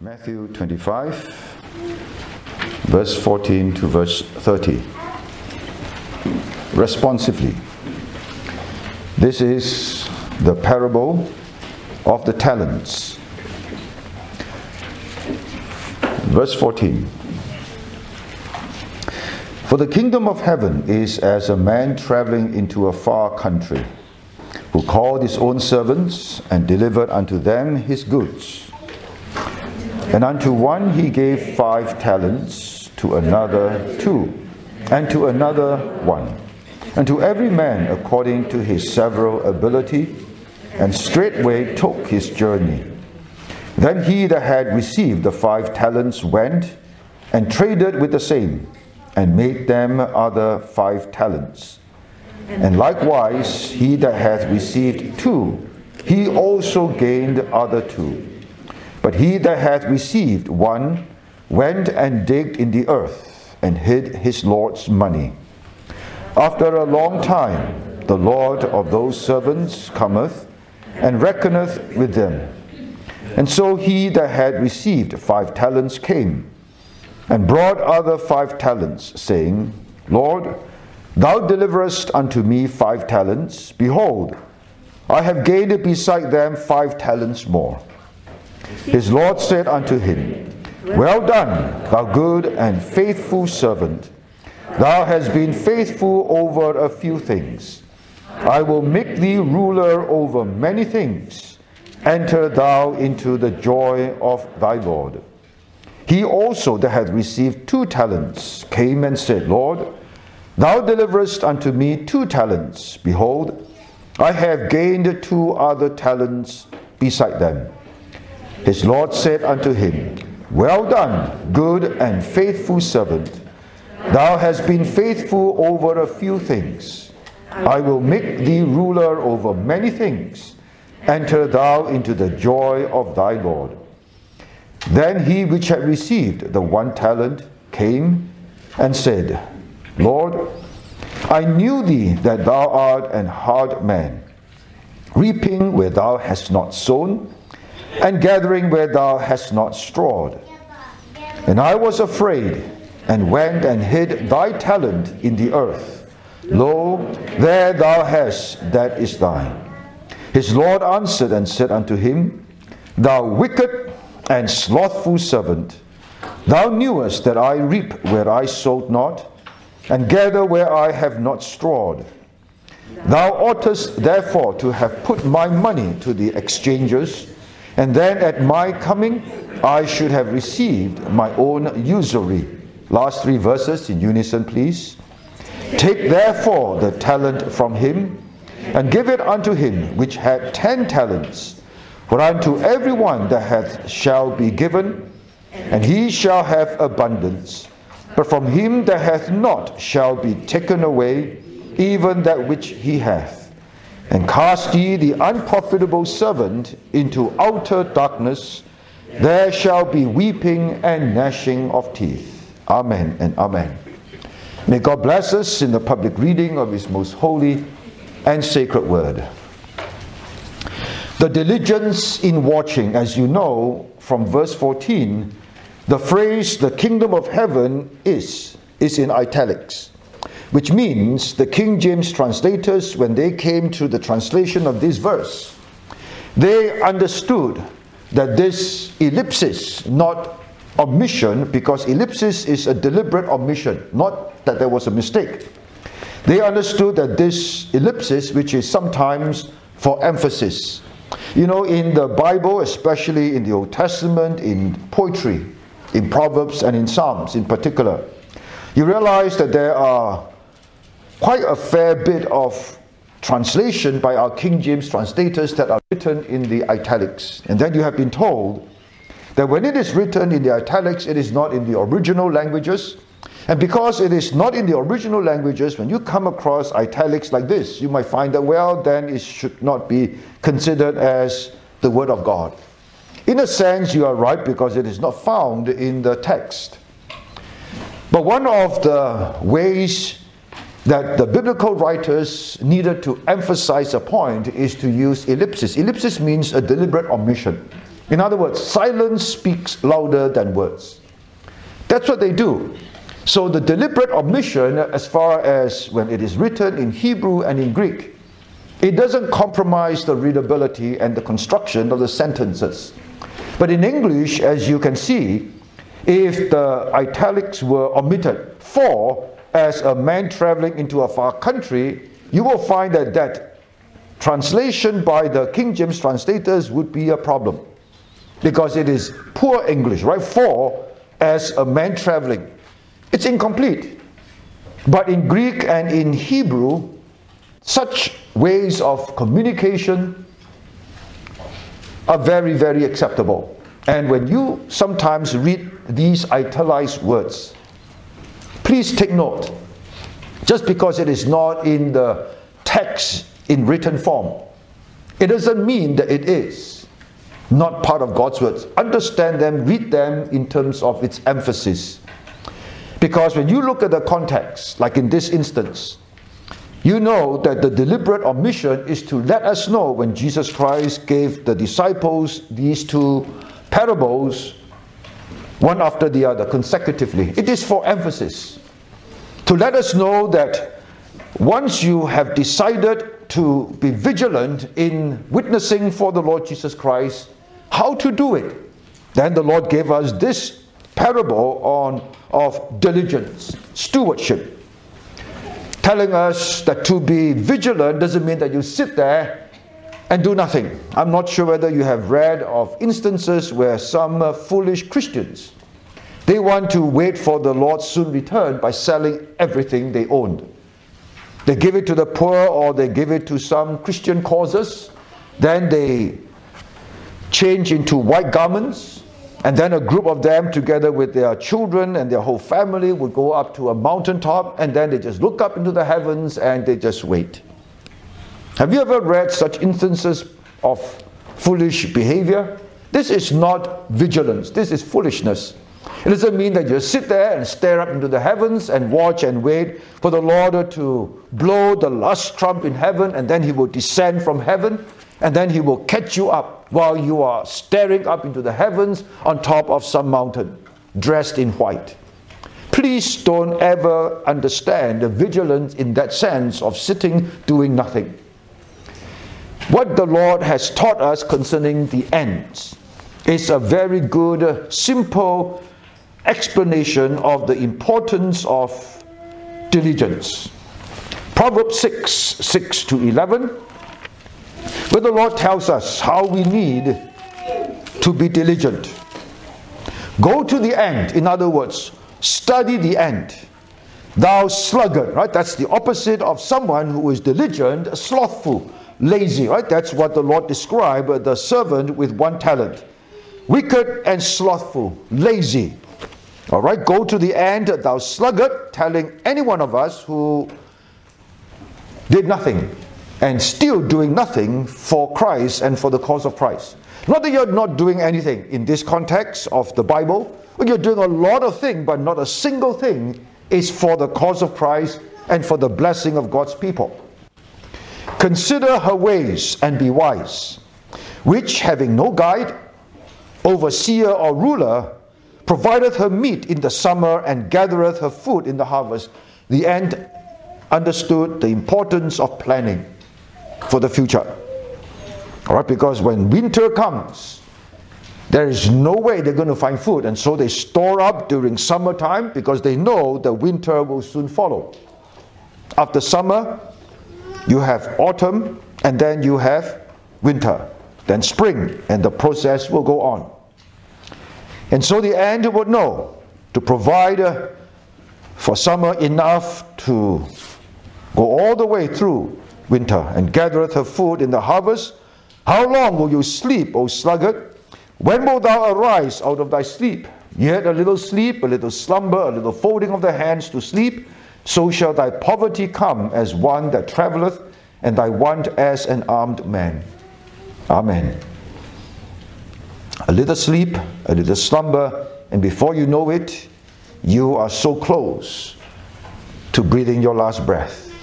Matthew 25, verse 14 to verse 30. Responsively. This is the parable of the talents. Verse 14. For the kingdom of heaven is as a man traveling into a far country, who called his own servants and delivered unto them his goods. And unto one he gave five talents, to another two, and to another one, and to every man according to his several ability, and straightway took his journey. Then he that had received the five talents went and traded with the same, and made them other five talents. And likewise, he that hath received two, he also gained other two. But he that hath received one went and digged in the earth and hid his Lord's money. After a long time, the Lord of those servants cometh and reckoneth with them. And so he that had received five talents came and brought other five talents, saying, Lord, thou deliverest unto me five talents. Behold, I have gained beside them five talents more. His Lord said unto him, Well done, thou good and faithful servant. Thou hast been faithful over a few things. I will make thee ruler over many things. Enter thou into the joy of thy Lord. He also that had received two talents came and said, Lord, thou deliverest unto me two talents. Behold, I have gained two other talents beside them. His Lord said unto him, Well done, good and faithful servant. Thou hast been faithful over a few things. I will make thee ruler over many things. Enter thou into the joy of thy Lord. Then he which had received the one talent came and said, Lord, I knew thee that thou art an hard man, reaping where thou hast not sown and gathering where thou hast not strawed. And I was afraid, and went and hid thy talent in the earth. Lo, there thou hast that is thine. His Lord answered and said unto him, Thou wicked and slothful servant, thou knewest that I reap where I sowed not, and gather where I have not strawed. Thou oughtest therefore to have put my money to the exchangers and then at my coming, I should have received my own usury. Last three verses in unison, please. Take therefore the talent from him, and give it unto him which had ten talents. For unto everyone that hath shall be given, and he shall have abundance. But from him that hath not shall be taken away even that which he hath. And cast ye the unprofitable servant into outer darkness. There shall be weeping and gnashing of teeth. Amen and amen. May God bless us in the public reading of His most holy and sacred word. The diligence in watching, as you know from verse 14, the phrase the kingdom of heaven is, is in italics which means the King James translators, when they came to the translation of this verse, they understood that this ellipsis, not omission, because ellipsis is a deliberate omission, not that there was a mistake. They understood that this ellipsis, which is sometimes for emphasis, you know, in the Bible, especially in the Old Testament, in poetry, in Proverbs, and in Psalms in particular, you realize that there are quite a fair bit of translation by our King James translators that are written in the italics. And then you have been told that when it is written in the italics, it is not in the original languages. And because it is not in the original languages, when you come across italics like this, you might find that, well, then it should not be considered as the Word of God. In a sense, you are right because it is not found in the text. But one of the ways that the biblical writers needed to emphasize a point is to use ellipsis. Ellipsis means a deliberate omission. In other words, silence speaks louder than words. That's what they do. So the deliberate omission, as far as when it is written in Hebrew and in Greek, it doesn't compromise the readability and the construction of the sentences. But in English, as you can see, if the italics were omitted, for as a man traveling into a far country, you will find that that translation by the King James translators would be a problem because it is poor English, right? For as a man traveling. It's incomplete. But in Greek and in Hebrew, such ways of communication are very, very acceptable. And when you sometimes read these italicized words, please take note. Just because it is not in the text in written form, it doesn't mean that it is not part of God's words. Understand them, read them in terms of its emphasis. Because when you look at the context, like in this instance, you know that the deliberate omission is to let us know when Jesus Christ gave the disciples these two parables, one after the other, consecutively. It is for emphasis. To let us know that once you have decided to be vigilant in witnessing for the Lord Jesus Christ, how to do it, then the Lord gave us this parable on, of diligence, stewardship telling us that to be vigilant doesn't mean that you sit there and do nothing. I'm not sure whether you have read of instances where some uh, foolish Christians they want to wait for the Lord's soon return by selling everything they owned. They give it to the poor or they give it to some Christian causes. Then they change into white garments and then a group of them, together with their children and their whole family, would go up to a mountaintop and then they just look up into the heavens and they just wait. Have you ever read such instances of foolish behavior? This is not vigilance, this is foolishness. It doesn't mean that you sit there and stare up into the heavens and watch and wait for the Lord to blow the last trump in heaven and then he will descend from heaven and then he will catch you up while you are staring up into the heavens on top of some mountain, dressed in white. Please don't ever understand the vigilance in that sense of sitting doing nothing. What the Lord has taught us concerning the ends is a very good, simple explanation of the importance of diligence. Proverbs 6 6 to 11 where the Lord tells us how we need to be diligent. Go to the end, in other words, study the end. Thou sluggard, right? That's the opposite of someone who is diligent, slothful, lazy, right? That's what the Lord described the servant with one talent. Wicked and slothful, lazy. All right, go to the end, thou sluggard, telling any one of us who did nothing and still doing nothing for Christ and for the cause of Christ. Not that you're not doing anything in this context of the Bible, but you're doing a lot of things, but not a single thing is for the cause of Christ and for the blessing of God's people. Consider her ways and be wise, which, having no guide, overseer, or ruler, provideth her meat in the summer and gathereth her food in the harvest. The end understood the importance of planning for the future. All right, because when winter comes, there is no way they're going to find food, and so they store up during summertime because they know the winter will soon follow. After summer, you have autumn, and then you have winter, then spring, and the process will go on. And so the ant would know to provide uh, for summer enough to go all the way through winter, and gathereth her food in the harvest. How long will you sleep, O sluggard? When wilt thou arise out of thy sleep? Yet a little sleep, a little slumber, a little folding of the hands to sleep, so shall thy poverty come as one that travelleth, and thy want as an armed man. Amen. A little sleep, a little slumber, and before you know it, you are so close to breathing your last breath.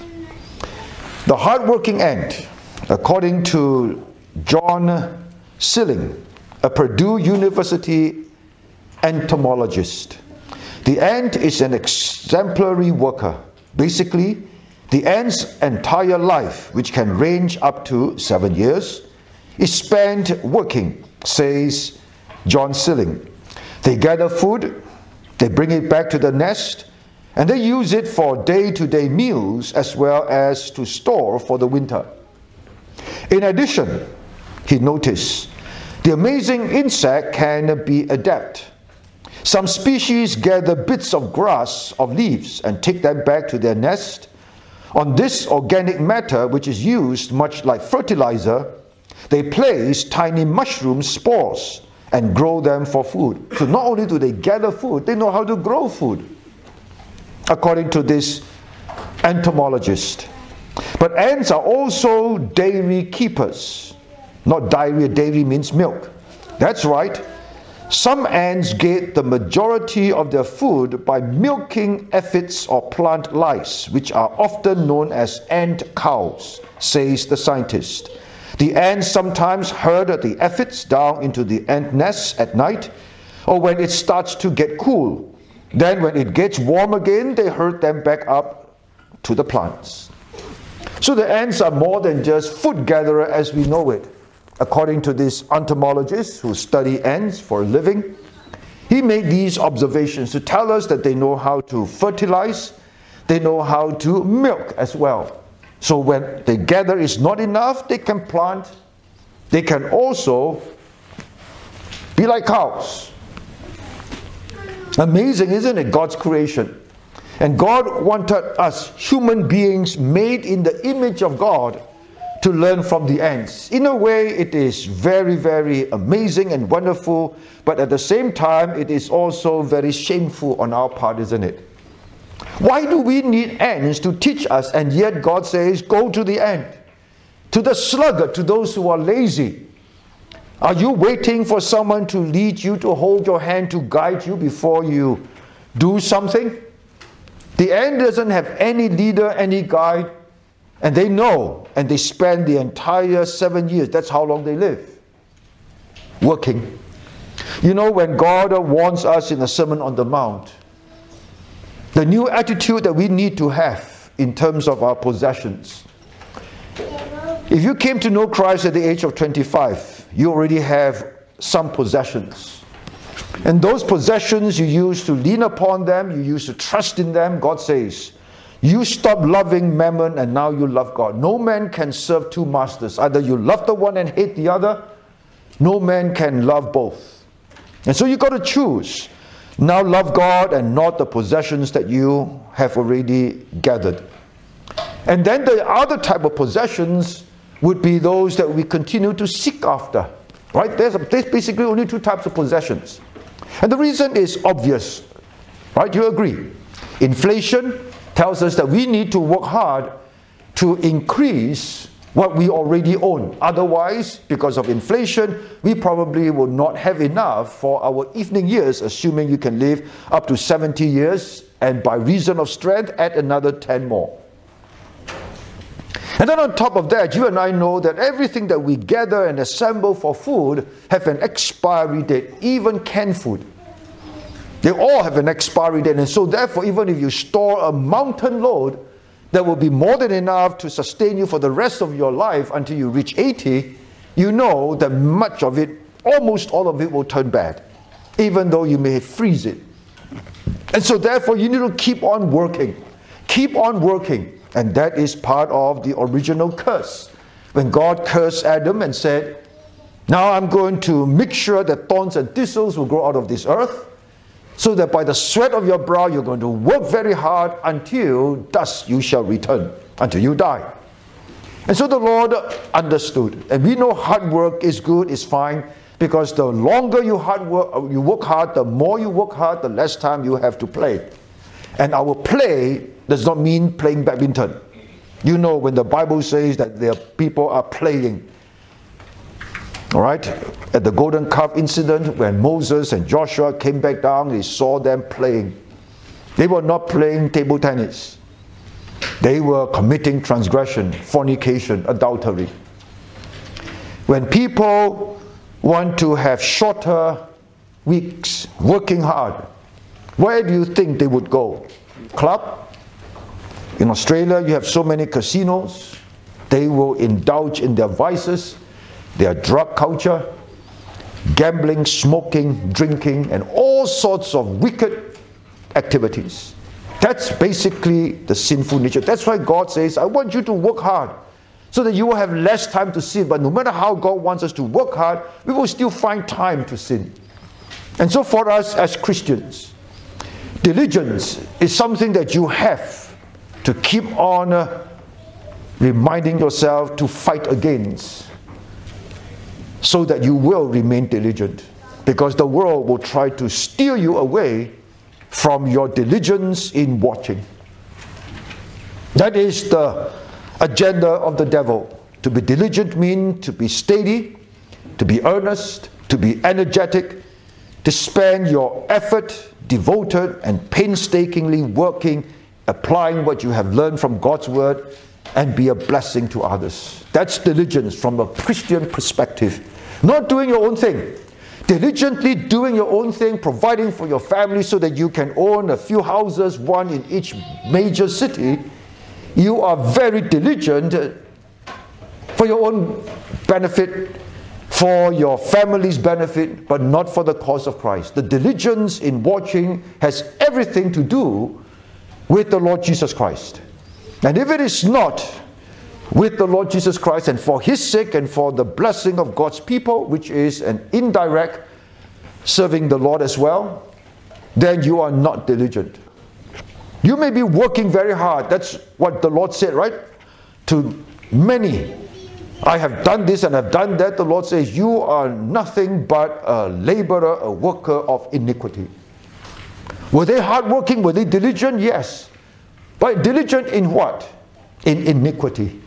The hardworking ant, according to John Silling, a Purdue University entomologist. The ant is an exemplary worker. Basically, the ant's entire life, which can range up to seven years, is spent working, says John Silling. They gather food, they bring it back to the nest, and they use it for day to day meals as well as to store for the winter. In addition, he noticed the amazing insect can be adept. Some species gather bits of grass, of leaves, and take them back to their nest. On this organic matter, which is used much like fertilizer, they place tiny mushroom spores and grow them for food. So not only do they gather food, they know how to grow food, according to this entomologist. But ants are also dairy keepers. Not diarrhea, dairy means milk. That's right. Some ants get the majority of their food by milking aphids or plant lice, which are often known as ant cows, says the scientist. The ants sometimes herd the aphids down into the ant nests at night or when it starts to get cool. Then, when it gets warm again, they herd them back up to the plants. So the ants are more than just food gatherer as we know it. According to this entomologist who study ants for a living, he made these observations to tell us that they know how to fertilize, they know how to milk as well. So when they gather is not enough, they can plant. They can also be like cows. Amazing, isn't it? God's creation. And God wanted us, human beings made in the image of God, to learn from the ants. In a way, it is very, very amazing and wonderful, but at the same time, it is also very shameful on our part, isn't it? Why do we need ants to teach us? And yet God says, Go to the ant, to the sluggard, to those who are lazy. Are you waiting for someone to lead you, to hold your hand, to guide you before you do something? The ant doesn't have any leader, any guide, and they know, and they spend the entire seven years. That's how long they live. Working. You know, when God warns us in the Sermon on the Mount, the new attitude that we need to have in terms of our possessions. If you came to know Christ at the age of 25, you already have some possessions. And those possessions you used to lean upon them, you used to trust in them, God says, you stop loving mammon and now you love God. No man can serve two masters. Either you love the one and hate the other, no man can love both. And so you got to choose. Now love God and not the possessions that you have already gathered. And then the other type of possessions would be those that we continue to seek after. Right? There's, there's basically only two types of possessions. And the reason is obvious. Right? You agree. Inflation tells us that we need to work hard to increase what we already own. Otherwise, because of inflation, we probably will not have enough for our evening years, assuming you can live up to 70 years, and by reason of strength, add another 10 more. And then on top of that, you and I know that everything that we gather and assemble for food have an expiry date, even canned food. They all have an expiry date, and so therefore, even if you store a mountain load, that will be more than enough to sustain you for the rest of your life until you reach 80, you know that much of it, almost all of it, will turn bad, even though you may freeze it. And so, therefore, you need to keep on working. Keep on working. And that is part of the original curse. When God cursed Adam and said, Now I'm going to make sure that thorns and thistles will grow out of this earth so that by the sweat of your brow you're going to work very hard until dust you shall return, until you die. And so the Lord understood. And we know hard work is good, is fine, because the longer you hard work, uh, you work hard, the more you work hard, the less time you have to play. And our play does not mean playing badminton. You know, when the Bible says that there people are playing, all right? At the Golden Calf incident, when Moses and Joshua came back down, they saw them playing. They were not playing table tennis, they were committing transgression, fornication, adultery. When people want to have shorter weeks, working hard, where do you think they would go? Club? In Australia, you have so many casinos. They will indulge in their vices, their drug culture, gambling, smoking, drinking, and all sorts of wicked activities. That's basically the sinful nature. That's why God says, I want you to work hard so that you will have less time to sin. But no matter how God wants us to work hard, we will still find time to sin. And so, for us as Christians, diligence is something that you have to keep on uh, reminding yourself to fight against so that you will remain diligent. Because the world will try to steal you away from your diligence in watching. That is the agenda of the devil. To be diligent means to be steady, to be earnest, to be energetic, to spend your effort devoted and painstakingly working, applying what you have learned from God's word, and be a blessing to others. That's diligence from a Christian perspective. Not doing your own thing. Diligently doing your own thing, providing for your family so that you can own a few houses, one in each major city. You are very diligent uh, for your own benefit, for your family's benefit, but not for the cause of Christ. The diligence in watching has everything to do with the Lord Jesus Christ. And if it is not with the Lord Jesus Christ and for his sake and for the blessing of God's people, which is an indirect serving the Lord as well, then you are not diligent. You may be working very hard. That's what the Lord said, right? To many I have done this and I've done that. The Lord says, You are nothing but a laborer, a worker of iniquity. Were they hardworking? Were they diligent? Yes. But diligent in what? In iniquity.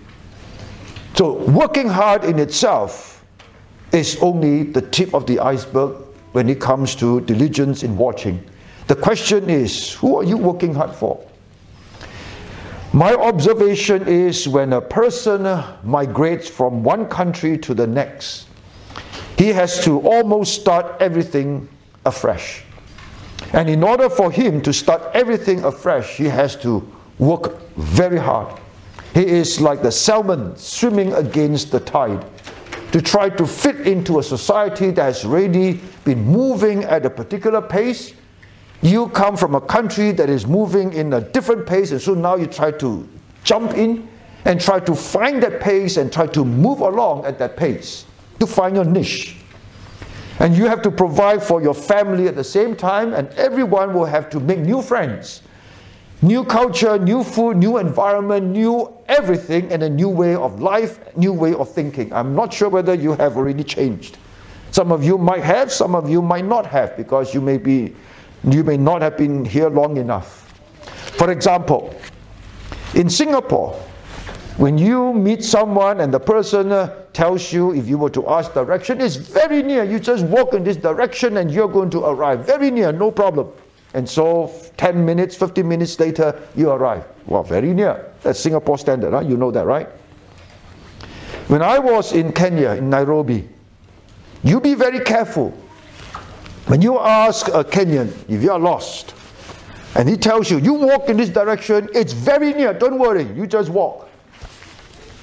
So, working hard in itself is only the tip of the iceberg when it comes to diligence in watching. The question is, who are you working hard for? My observation is when a person migrates from one country to the next, he has to almost start everything afresh. And in order for him to start everything afresh, he has to work very hard. He is like the salmon swimming against the tide to try to fit into a society that has already been moving at a particular pace you come from a country that is moving in a different pace, and so now you try to jump in and try to find that pace and try to move along at that pace to find your niche. And you have to provide for your family at the same time, and everyone will have to make new friends. New culture, new food, new environment, new everything, and a new way of life, new way of thinking. I'm not sure whether you have already changed. Some of you might have, some of you might not have, because you may be you may not have been here long enough. For example, in Singapore, when you meet someone and the person uh, tells you if you were to ask direction, it's very near. You just walk in this direction and you're going to arrive. Very near, no problem. And so 10 minutes, 15 minutes later, you arrive. Well, very near. That's Singapore standard, huh? you know that, right? When I was in Kenya, in Nairobi, you be very careful when you ask a Kenyan if you are lost, and he tells you, you walk in this direction, it's very near, don't worry, you just walk.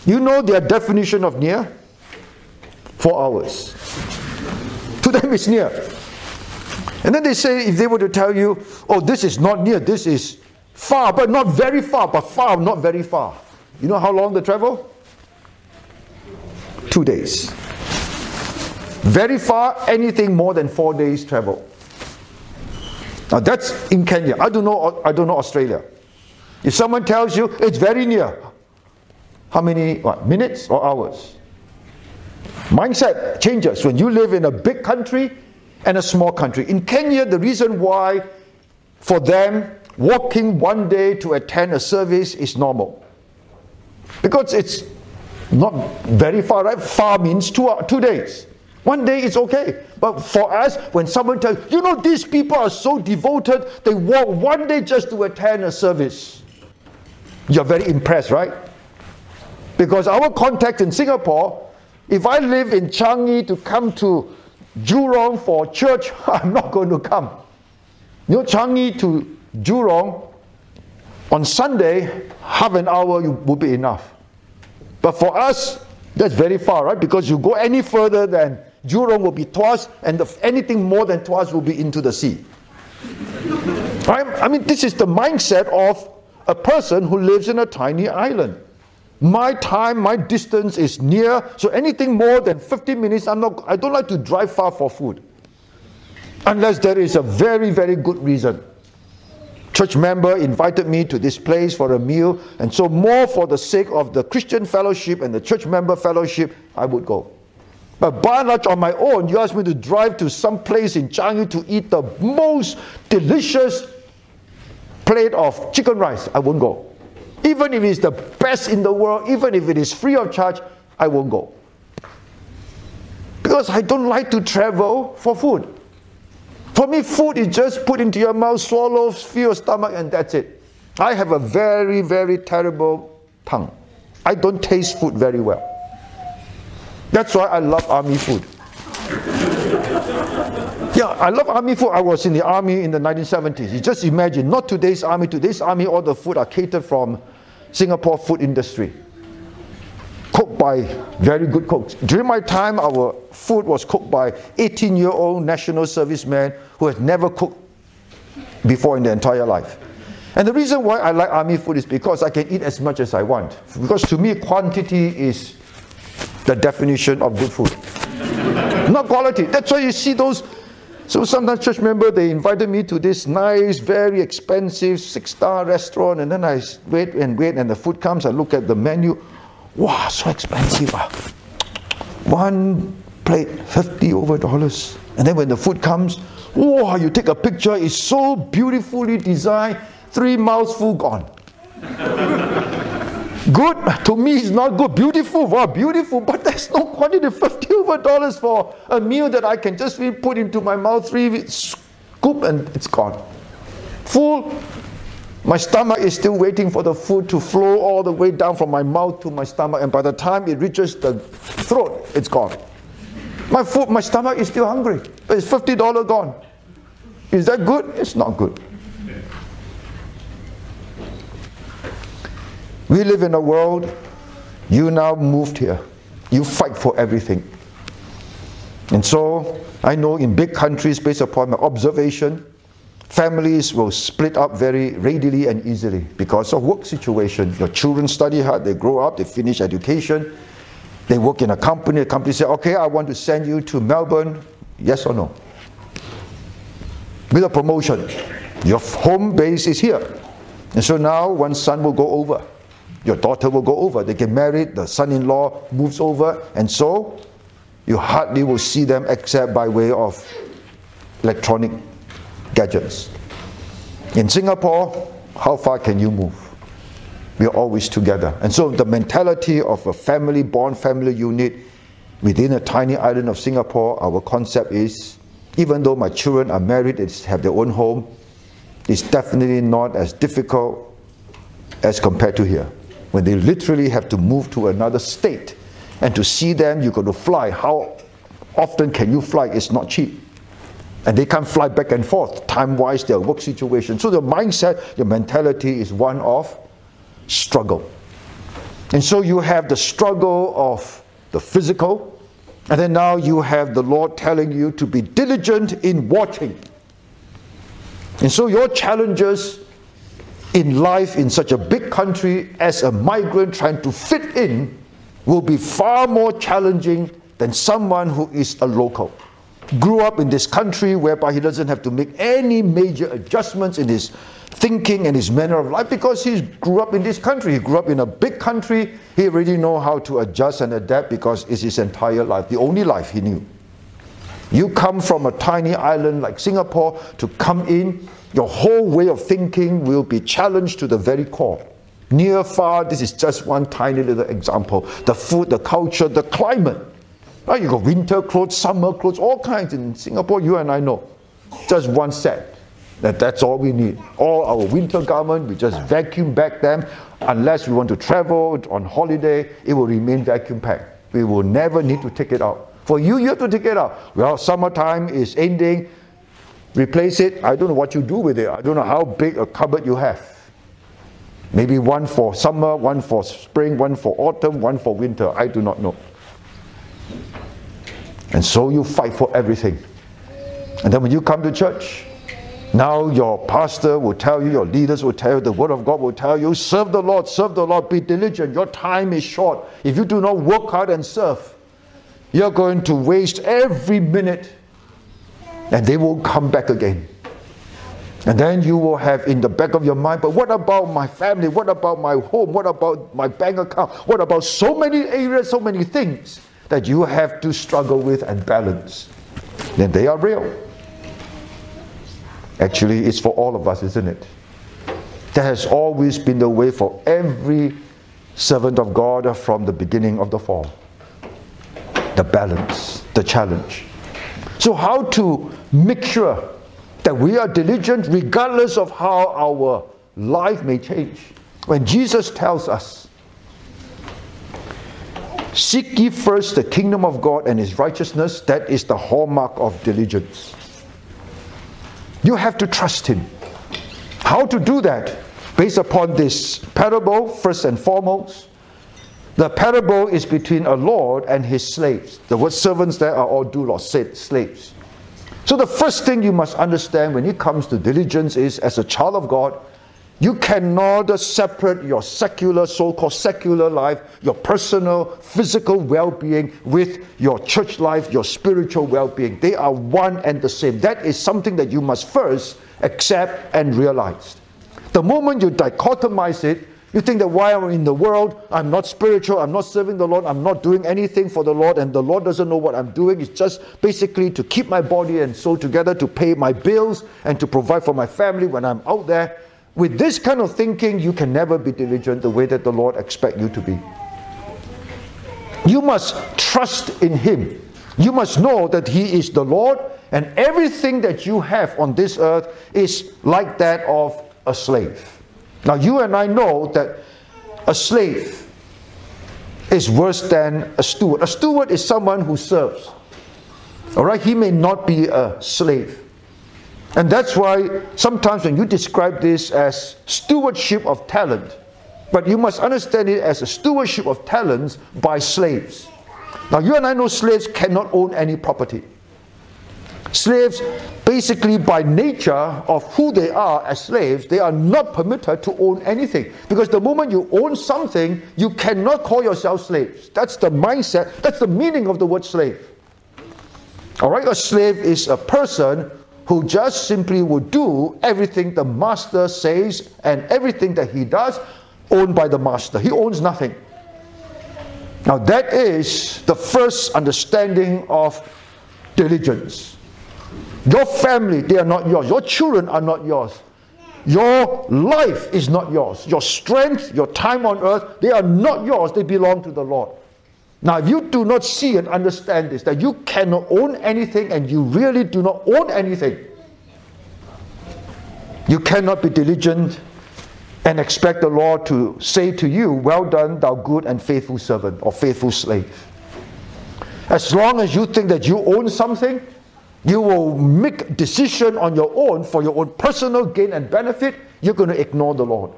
You know their definition of near? Four hours. To them, it's near. And then they say, if they were to tell you, oh, this is not near, this is far, but not very far, but far, not very far. You know how long they travel? Two days. Very far, anything more than four days travel. Now that's in Kenya. I don't know. I don't know Australia. If someone tells you it's very near, how many what, minutes or hours? Mindset changes when you live in a big country and a small country. In Kenya, the reason why for them walking one day to attend a service is normal because it's not very far. Right? Far means two two days. One day is okay. But for us, when someone tells you know, these people are so devoted, they walk one day just to attend a service. You're very impressed, right? Because our contact in Singapore, if I live in Changi to come to Jurong for church, I'm not going to come. You Changi to Jurong on Sunday, half an hour will be enough. But for us, that's very far, right? Because you go any further than Jurong will be Tuas, and anything more than Tuas will be into the sea. right? I mean, this is the mindset of a person who lives in a tiny island. My time, my distance is near, so anything more than 50 minutes, I'm not, I don't like to drive far for food. Unless there is a very, very good reason. Church member invited me to this place for a meal, and so more for the sake of the Christian fellowship and the church member fellowship, I would go. But by and large, on my own, you ask me to drive to some place in Changi to eat the most delicious plate of chicken rice, I won't go. Even if it's the best in the world, even if it is free of charge, I won't go. Because I don't like to travel for food. For me, food is just put into your mouth, swallow, fill your stomach, and that's it. I have a very, very terrible tongue. I don't taste food very well. That's why I love army food. Yeah, I love army food. I was in the army in the 1970s. You just imagine, not today's army. Today's army, all the food are catered from Singapore food industry. Cooked by very good cooks. During my time, our food was cooked by 18-year-old national servicemen who had never cooked before in their entire life. And the reason why I like army food is because I can eat as much as I want. Because to me, quantity is the definition of good food. Not quality. That's why you see those so sometimes church member they invited me to this nice, very expensive six-star restaurant, and then I wait and wait, and the food comes. I look at the menu. Wow, so expensive! Ah. One plate, fifty over dollars. And then when the food comes, wow, you take a picture. It's so beautifully designed. Three mouthful gone. Good to me is not good. Beautiful, wow, beautiful, but there's no quantity. Fifty over dollars for a meal that I can just put into my mouth, three scoop, and it's gone. Full. My stomach is still waiting for the food to flow all the way down from my mouth to my stomach, and by the time it reaches the throat, it's gone. My food, my stomach is still hungry, but it's fifty dollar gone. Is that good? It's not good. We live in a world, you now moved here. You fight for everything. And so, I know in big countries, based upon my observation, families will split up very readily and easily because of work situation. Your children study hard, they grow up, they finish education, they work in a company, the company say, okay, I want to send you to Melbourne, yes or no? With a promotion. Your home base is here. And so now one son will go over your daughter will go over. They get married, the son in law moves over, and so you hardly will see them except by way of electronic gadgets. In Singapore, how far can you move? We are always together. And so the mentality of a family born family unit within a tiny island of Singapore, our concept is even though my children are married and have their own home, it's definitely not as difficult as compared to here when they literally have to move to another state. And to see them, you've got to fly. How often can you fly? It's not cheap. And they can't fly back and forth, time wise, their work situation. So the mindset, the mentality is one of struggle. And so you have the struggle of the physical, and then now you have the Lord telling you to be diligent in watching. And so your challenges in life in such a big country as a migrant trying to fit in will be far more challenging than someone who is a local. Grew up in this country whereby he doesn't have to make any major adjustments in his thinking and his manner of life because he grew up in this country. He grew up in a big country. He already know how to adjust and adapt because it's his entire life, the only life he knew. You come from a tiny island like Singapore to come in your whole way of thinking will be challenged to the very core. Near, far, this is just one tiny little example. The food, the culture, the climate. Right? You got winter clothes, summer clothes, all kinds in Singapore, you and I know. Just one set. That, that's all we need. All our winter garment, we just vacuum back them. Unless we want to travel on holiday, it will remain vacuum packed. We will never need to take it out. For you, you have to take it out. Well, summertime is ending. Replace it. I don't know what you do with it. I don't know how big a cupboard you have. Maybe one for summer, one for spring, one for autumn, one for winter. I do not know. And so you fight for everything. And then when you come to church, now your pastor will tell you, your leaders will tell you, the word of God will tell you, serve the Lord, serve the Lord, be diligent. Your time is short. If you do not work hard and serve, you're going to waste every minute and they will come back again. And then you will have in the back of your mind, but what about my family? What about my home? What about my bank account? What about so many areas, so many things that you have to struggle with and balance? Then they are real. Actually, it's for all of us, isn't it? That has always been the way for every servant of God from the beginning of the fall. The balance, the challenge. So, how to make sure that we are diligent regardless of how our life may change? When Jesus tells us, Seek ye first the kingdom of God and his righteousness, that is the hallmark of diligence. You have to trust Him. How to do that? Based upon this parable, first and foremost, the parable is between a Lord and his slaves. The word servants there are all doulos, slaves. So the first thing you must understand when it comes to diligence is as a child of God, you cannot separate your secular, so called secular life, your personal, physical well being with your church life, your spiritual well being. They are one and the same. That is something that you must first accept and realize. The moment you dichotomize it, you think that while I'm in the world, I'm not spiritual, I'm not serving the Lord, I'm not doing anything for the Lord, and the Lord doesn't know what I'm doing. It's just basically to keep my body and soul together, to pay my bills, and to provide for my family when I'm out there with this kind of thinking, you can never be diligent the way that the Lord expects you to be. You must trust in Him. You must know that He is the Lord, and everything that you have on this earth is like that of a slave. Now, you and I know that a slave is worse than a steward. A steward is someone who serves. All right, he may not be a slave. And that's why sometimes when you describe this as stewardship of talent, but you must understand it as a stewardship of talents by slaves. Now, you and I know slaves cannot own any property. Slaves, basically by nature of who they are as slaves, they are not permitted to own anything. Because the moment you own something, you cannot call yourself slaves. That's the mindset, that's the meaning of the word slave. All right, a slave is a person who just simply would do everything the master says and everything that he does owned by the master. He owns nothing. Now, that is the first understanding of diligence. Your family, they are not yours. Your children are not yours. Your life is not yours. Your strength, your time on earth, they are not yours. They belong to the Lord. Now, if you do not see and understand this, that you cannot own anything and you really do not own anything, you cannot be diligent and expect the Lord to say to you, Well done, thou good and faithful servant or faithful slave. As long as you think that you own something, you will make decision on your own for your own personal gain and benefit, you're going to ignore the Lord.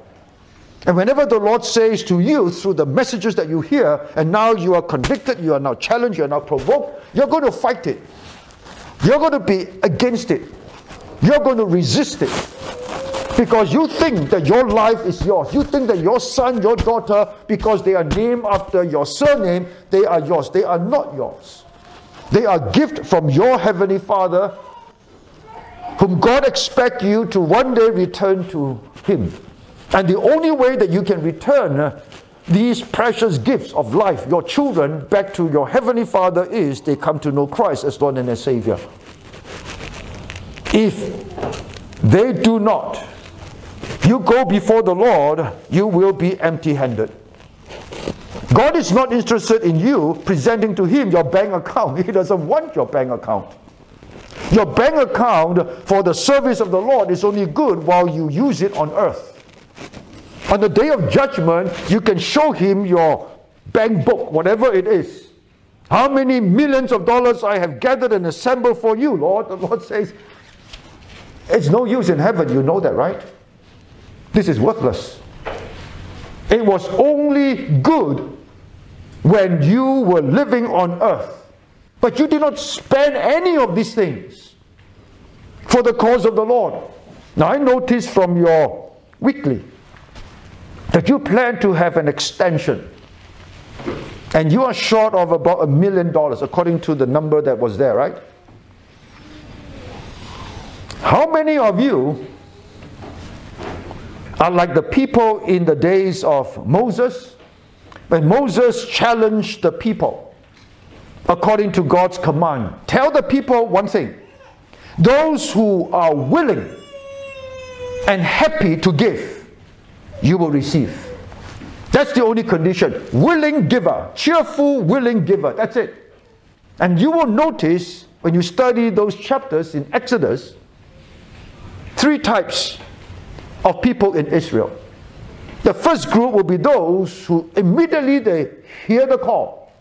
And whenever the Lord says to you through the messages that you hear, and now you are convicted, you are now challenged, you are now provoked, you're going to fight it. You're going to be against it. You're going to resist it. Because you think that your life is yours. You think that your son, your daughter, because they are named after your surname, they are yours. They are not yours. They are gift from your heavenly Father, whom God expects you to one day return to Him. And the only way that you can return uh, these precious gifts of life, your children, back to your Heavenly Father is they come to know Christ as Lord and as Savior. If they do not, you go before the Lord, you will be empty handed. God is not interested in you presenting to Him your bank account. He doesn't want your bank account. Your bank account for the service of the Lord is only good while you use it on earth. On the day of judgment, you can show him your bank book, whatever it is. How many millions of dollars I have gathered and assembled for you, Lord? The Lord says, It's no use in heaven. You know that, right? This is worthless. It was only good when you were living on earth. But you did not spend any of these things for the cause of the Lord. Now, I noticed from your weekly that you plan to have an extension. And you are short of about a million dollars, according to the number that was there, right? How many of you are like the people in the days of Moses, when Moses challenged the people according to God's command. Tell the people one thing those who are willing and happy to give, you will receive. That's the only condition. Willing giver, cheerful, willing giver. That's it. And you will notice when you study those chapters in Exodus, three types of people in Israel. The first group will be those who immediately they hear the call.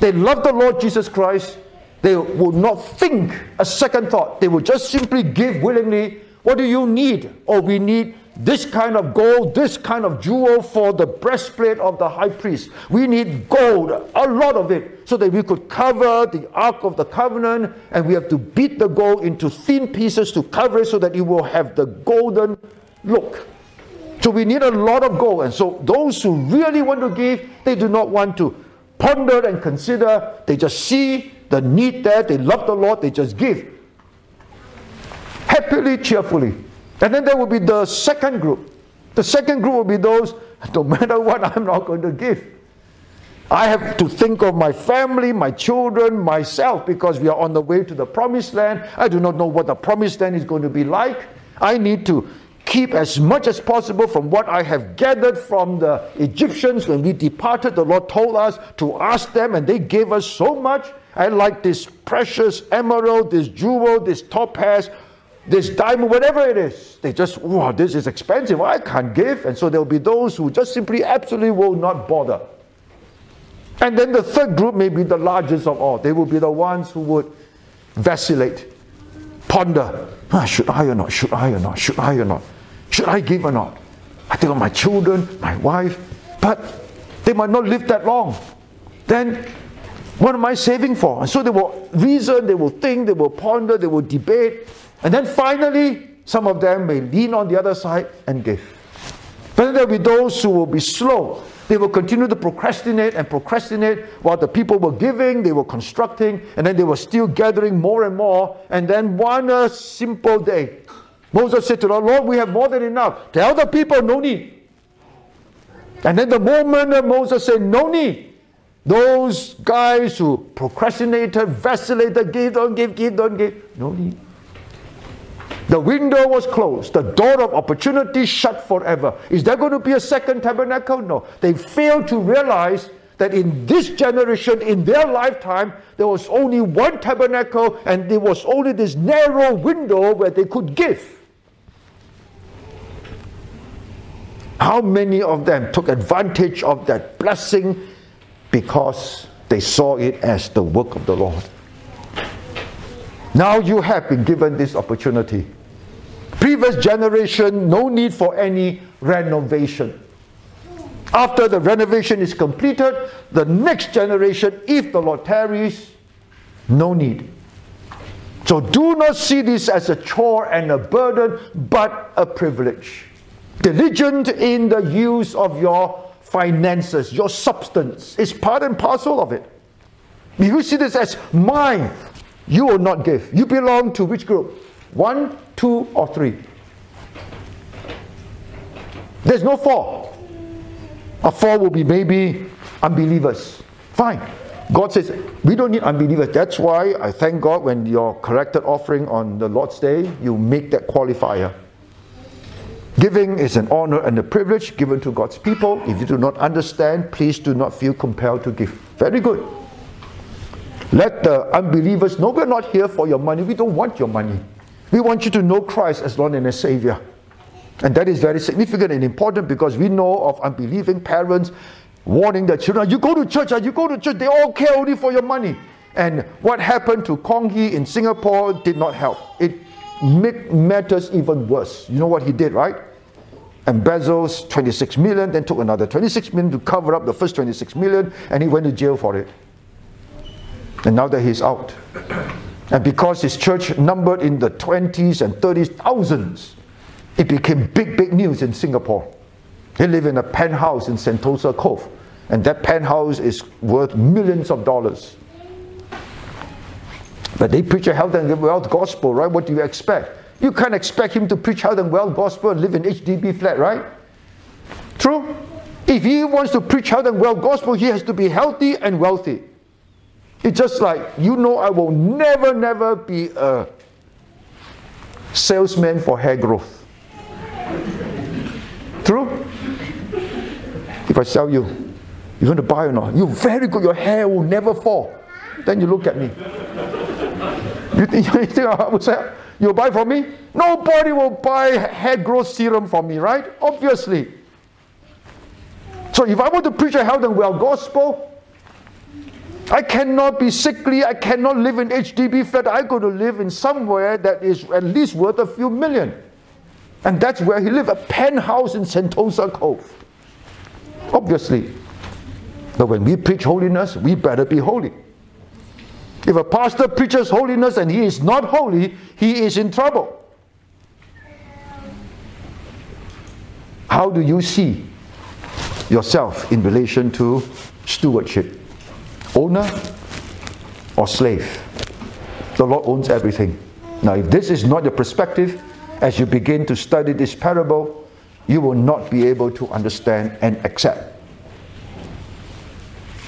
They love the Lord Jesus Christ. They will not think a second thought. They will just simply give willingly. What do you need? Or oh, we need this kind of gold, this kind of jewel for the breastplate of the high priest. We need gold, a lot of it, so that we could cover the Ark of the Covenant, and we have to beat the gold into thin pieces to cover it so that it will have the golden look. So we need a lot of gold. And so those who really want to give, they do not want to ponder and consider. They just see the need there. They love the Lord. They just give. Happily, cheerfully. And then there will be the second group. The second group will be those, no matter what, I'm not going to give. I have to think of my family, my children, myself, because we are on the way to the promised land. I do not know what the promised land is going to be like. I need to keep as much as possible from what I have gathered from the Egyptians when we departed. The Lord told us to ask them, and they gave us so much. I like this precious emerald, this jewel, this topaz this diamond, whatever it is, they just, wow, this is expensive. I can't give. And so there'll be those who just simply absolutely will not bother. And then the third group may be the largest of all. They will be the ones who would vacillate, ponder, ah, should I or not? Should I or not? Should I or not? Should I give or not? I think of my children, my wife, but they might not live that long. Then what am I saving for? And so they will reason, they will think, they will ponder, they will debate. And then finally, some of them may lean on the other side and give. But then there will be those who will be slow. They will continue to procrastinate and procrastinate while the people were giving, they were constructing, and then they were still gathering more and more. And then one uh, simple day, Moses said to the Lord, We have more than enough. Tell the people, no need. And then the moment Moses said, No need, those guys who procrastinated, vacillated, give, don't give, give, don't give, no need. The window was closed. The door of opportunity shut forever. Is there going to be a second tabernacle? No. They failed to realize that in this generation, in their lifetime, there was only one tabernacle and there was only this narrow window where they could give. How many of them took advantage of that blessing because they saw it as the work of the Lord? Now you have been given this opportunity. Previous generation, no need for any renovation. After the renovation is completed, the next generation, if the Lord tarries, no need. So do not see this as a chore and a burden, but a privilege. Diligent in the use of your finances, your substance, is part and parcel of it. If you see this as mine, you will not give. You belong to which group? One, two, or three? There's no four. A four will be maybe unbelievers. Fine. God says, we don't need unbelievers. That's why I thank God when your corrected offering on the Lord's Day, you make that qualifier. Giving is an honor and a privilege given to God's people. If you do not understand, please do not feel compelled to give. Very good. Let the unbelievers know we're not here for your money. We don't want your money. We want you to know Christ as Lord and as Savior. And that is very significant and important because we know of unbelieving parents warning their children, you go to church, ah, you go to church, they all care only for your money. And what happened to Kong Hee in Singapore did not help. It made matters even worse. You know what he did, right? Embezzles 26 million, then took another 26 million to cover up the first 26 million, and he went to jail for it. And now that he's out. And because his church numbered in the 20s and 30s thousands, it became big, big news in Singapore. He lived in a penthouse in Sentosa Cove, and that penthouse is worth millions of dollars. But they preach a health and wealth gospel, right? What do you expect? You can't expect him to preach health and wealth gospel and live in HDB flat, right? True? If he wants to preach health and wealth gospel, he has to be healthy and wealthy. It's just like, you know, I will never, never be a salesman for hair growth. True? If I sell you, you want to buy or not? You're very good, your hair will never fall. Then you look at me. You think, you think I would say, you'll buy from me? Nobody will buy hair growth serum from me, right? Obviously. So if I want to preach a health and well gospel, I cannot be sickly. I cannot live in HDB flat. I got to live in somewhere that is at least worth a few million. And that's where he lived, a penthouse in Sentosa Cove. Obviously. But when we preach holiness, we better be holy. If a pastor preaches holiness and he is not holy, he is in trouble. How do you see yourself in relation to stewardship? Owner or slave? The Lord owns everything. Now, if this is not your perspective, as you begin to study this parable, you will not be able to understand and accept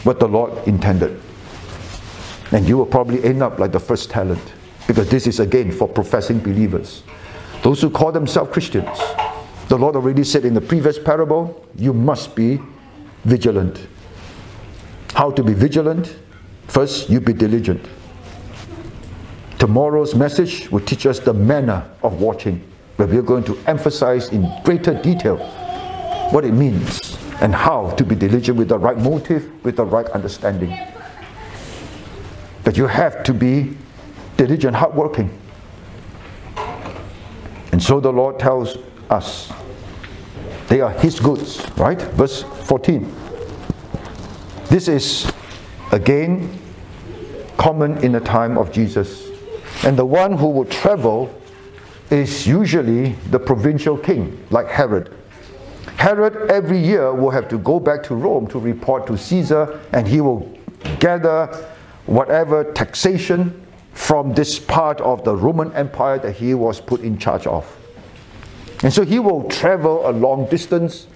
what the Lord intended. And you will probably end up like the first talent. Because this is again for professing believers. Those who call themselves Christians. The Lord already said in the previous parable, you must be vigilant. How to be vigilant? First, you be diligent. Tomorrow's message will teach us the manner of watching, where we are going to emphasize in greater detail what it means and how to be diligent with the right motive, with the right understanding. But you have to be diligent, hardworking. And so the Lord tells us they are His goods, right? Verse 14. This is again common in the time of Jesus. And the one who would travel is usually the provincial king, like Herod. Herod every year will have to go back to Rome to report to Caesar, and he will gather whatever taxation from this part of the Roman Empire that he was put in charge of. And so he will travel a long distance,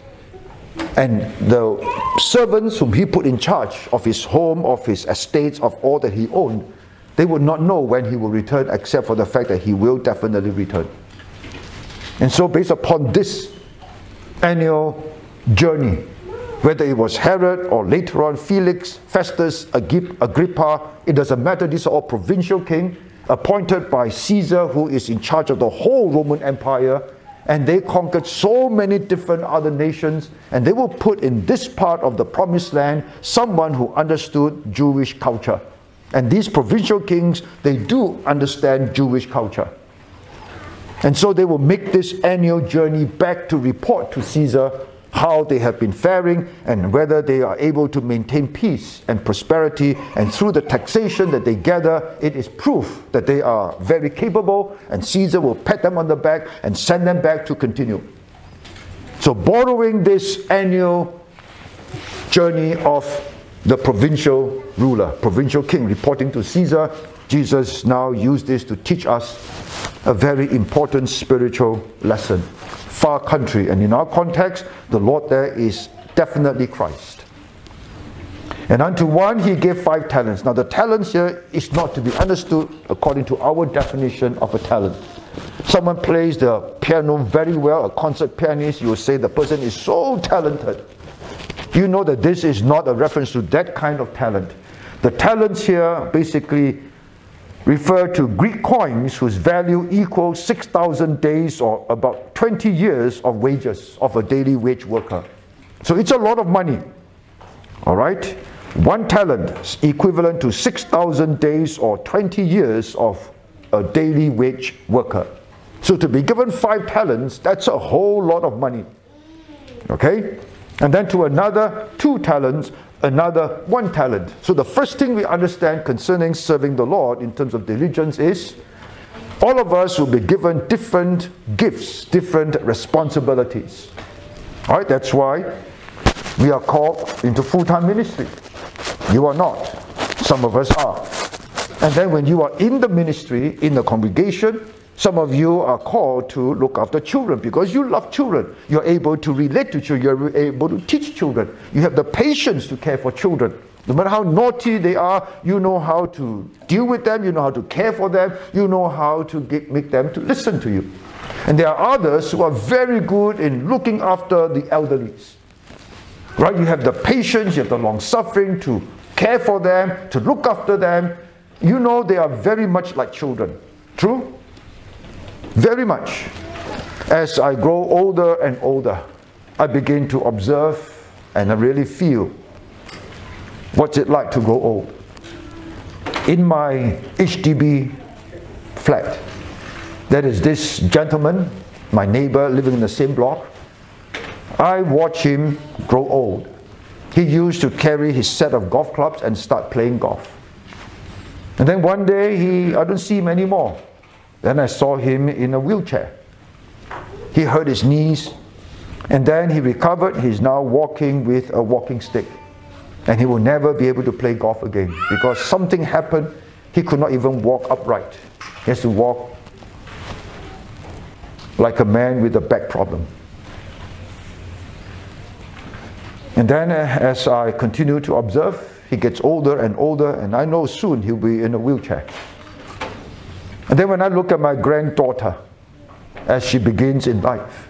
and the servants whom he put in charge of his home, of his estates, of all that he owned, they would not know when he will return except for the fact that he will definitely return. And so, based upon this annual journey, whether it was Herod or later on Felix, Festus, Agrippa, it doesn't matter. These are all provincial kings appointed by Caesar, who is in charge of the whole Roman Empire. And they conquered so many different other nations, and they will put in this part of the promised land someone who understood Jewish culture. And these provincial kings, they do understand Jewish culture. And so they will make this annual journey back to report to Caesar how they have been faring and whether they are able to maintain peace and prosperity. And through the taxation that they gather, it is proof that they are very capable, and Caesar will pat them on the back and send them back to continue. So, borrowing this annual journey of the provincial ruler, provincial king reporting to Caesar, Jesus now used this to teach us a very important spiritual lesson far country. And in our context, the Lord there is definitely Christ. And unto one he gave five talents. Now, the talents here is not to be understood according to our definition of a talent. Someone plays the piano very well, a concert pianist, you will say the person is so talented. You know that this is not a reference to that kind of talent. The talents here basically refer to Greek coins whose value equals 6,000 days or about 20 years of wages of a daily wage worker. So it's a lot of money. All right? One talent equivalent to 6,000 days or 20 years of a daily wage worker. So to be given five talents, that's a whole lot of money. Okay? And then to another two talents, another one talent. So the first thing we understand concerning serving the Lord in terms of diligence is all of us will be given different gifts, different responsibilities. All right, that's why we are called into full time ministry. You are not. Some of us are. And then when you are in the ministry, in the congregation, some of you are called to look after children because you love children. You're able to relate to children. You're able to teach children. You have the patience to care for children. No matter how naughty they are, you know how to deal with them, you know how to care for them, you know how to get, make them to listen to you. And there are others who are very good in looking after the elderly. Right? You have the patience, you have the long suffering to care for them, to look after them. You know they are very much like children. True? Very much. As I grow older and older, I begin to observe and I really feel What's it like to grow old? In my HDB flat, there is this gentleman, my neighbor living in the same block. I watch him grow old. He used to carry his set of golf clubs and start playing golf. And then one day he I don't see him anymore. Then I saw him in a wheelchair. He hurt his knees and then he recovered. He's now walking with a walking stick and he will never be able to play golf again because something happened. He could not even walk upright. He has to walk like a man with a back problem. And then, uh, as I continue to observe, he gets older and older, and I know soon he'll be in a wheelchair. And then, when I look at my granddaughter as she begins in life,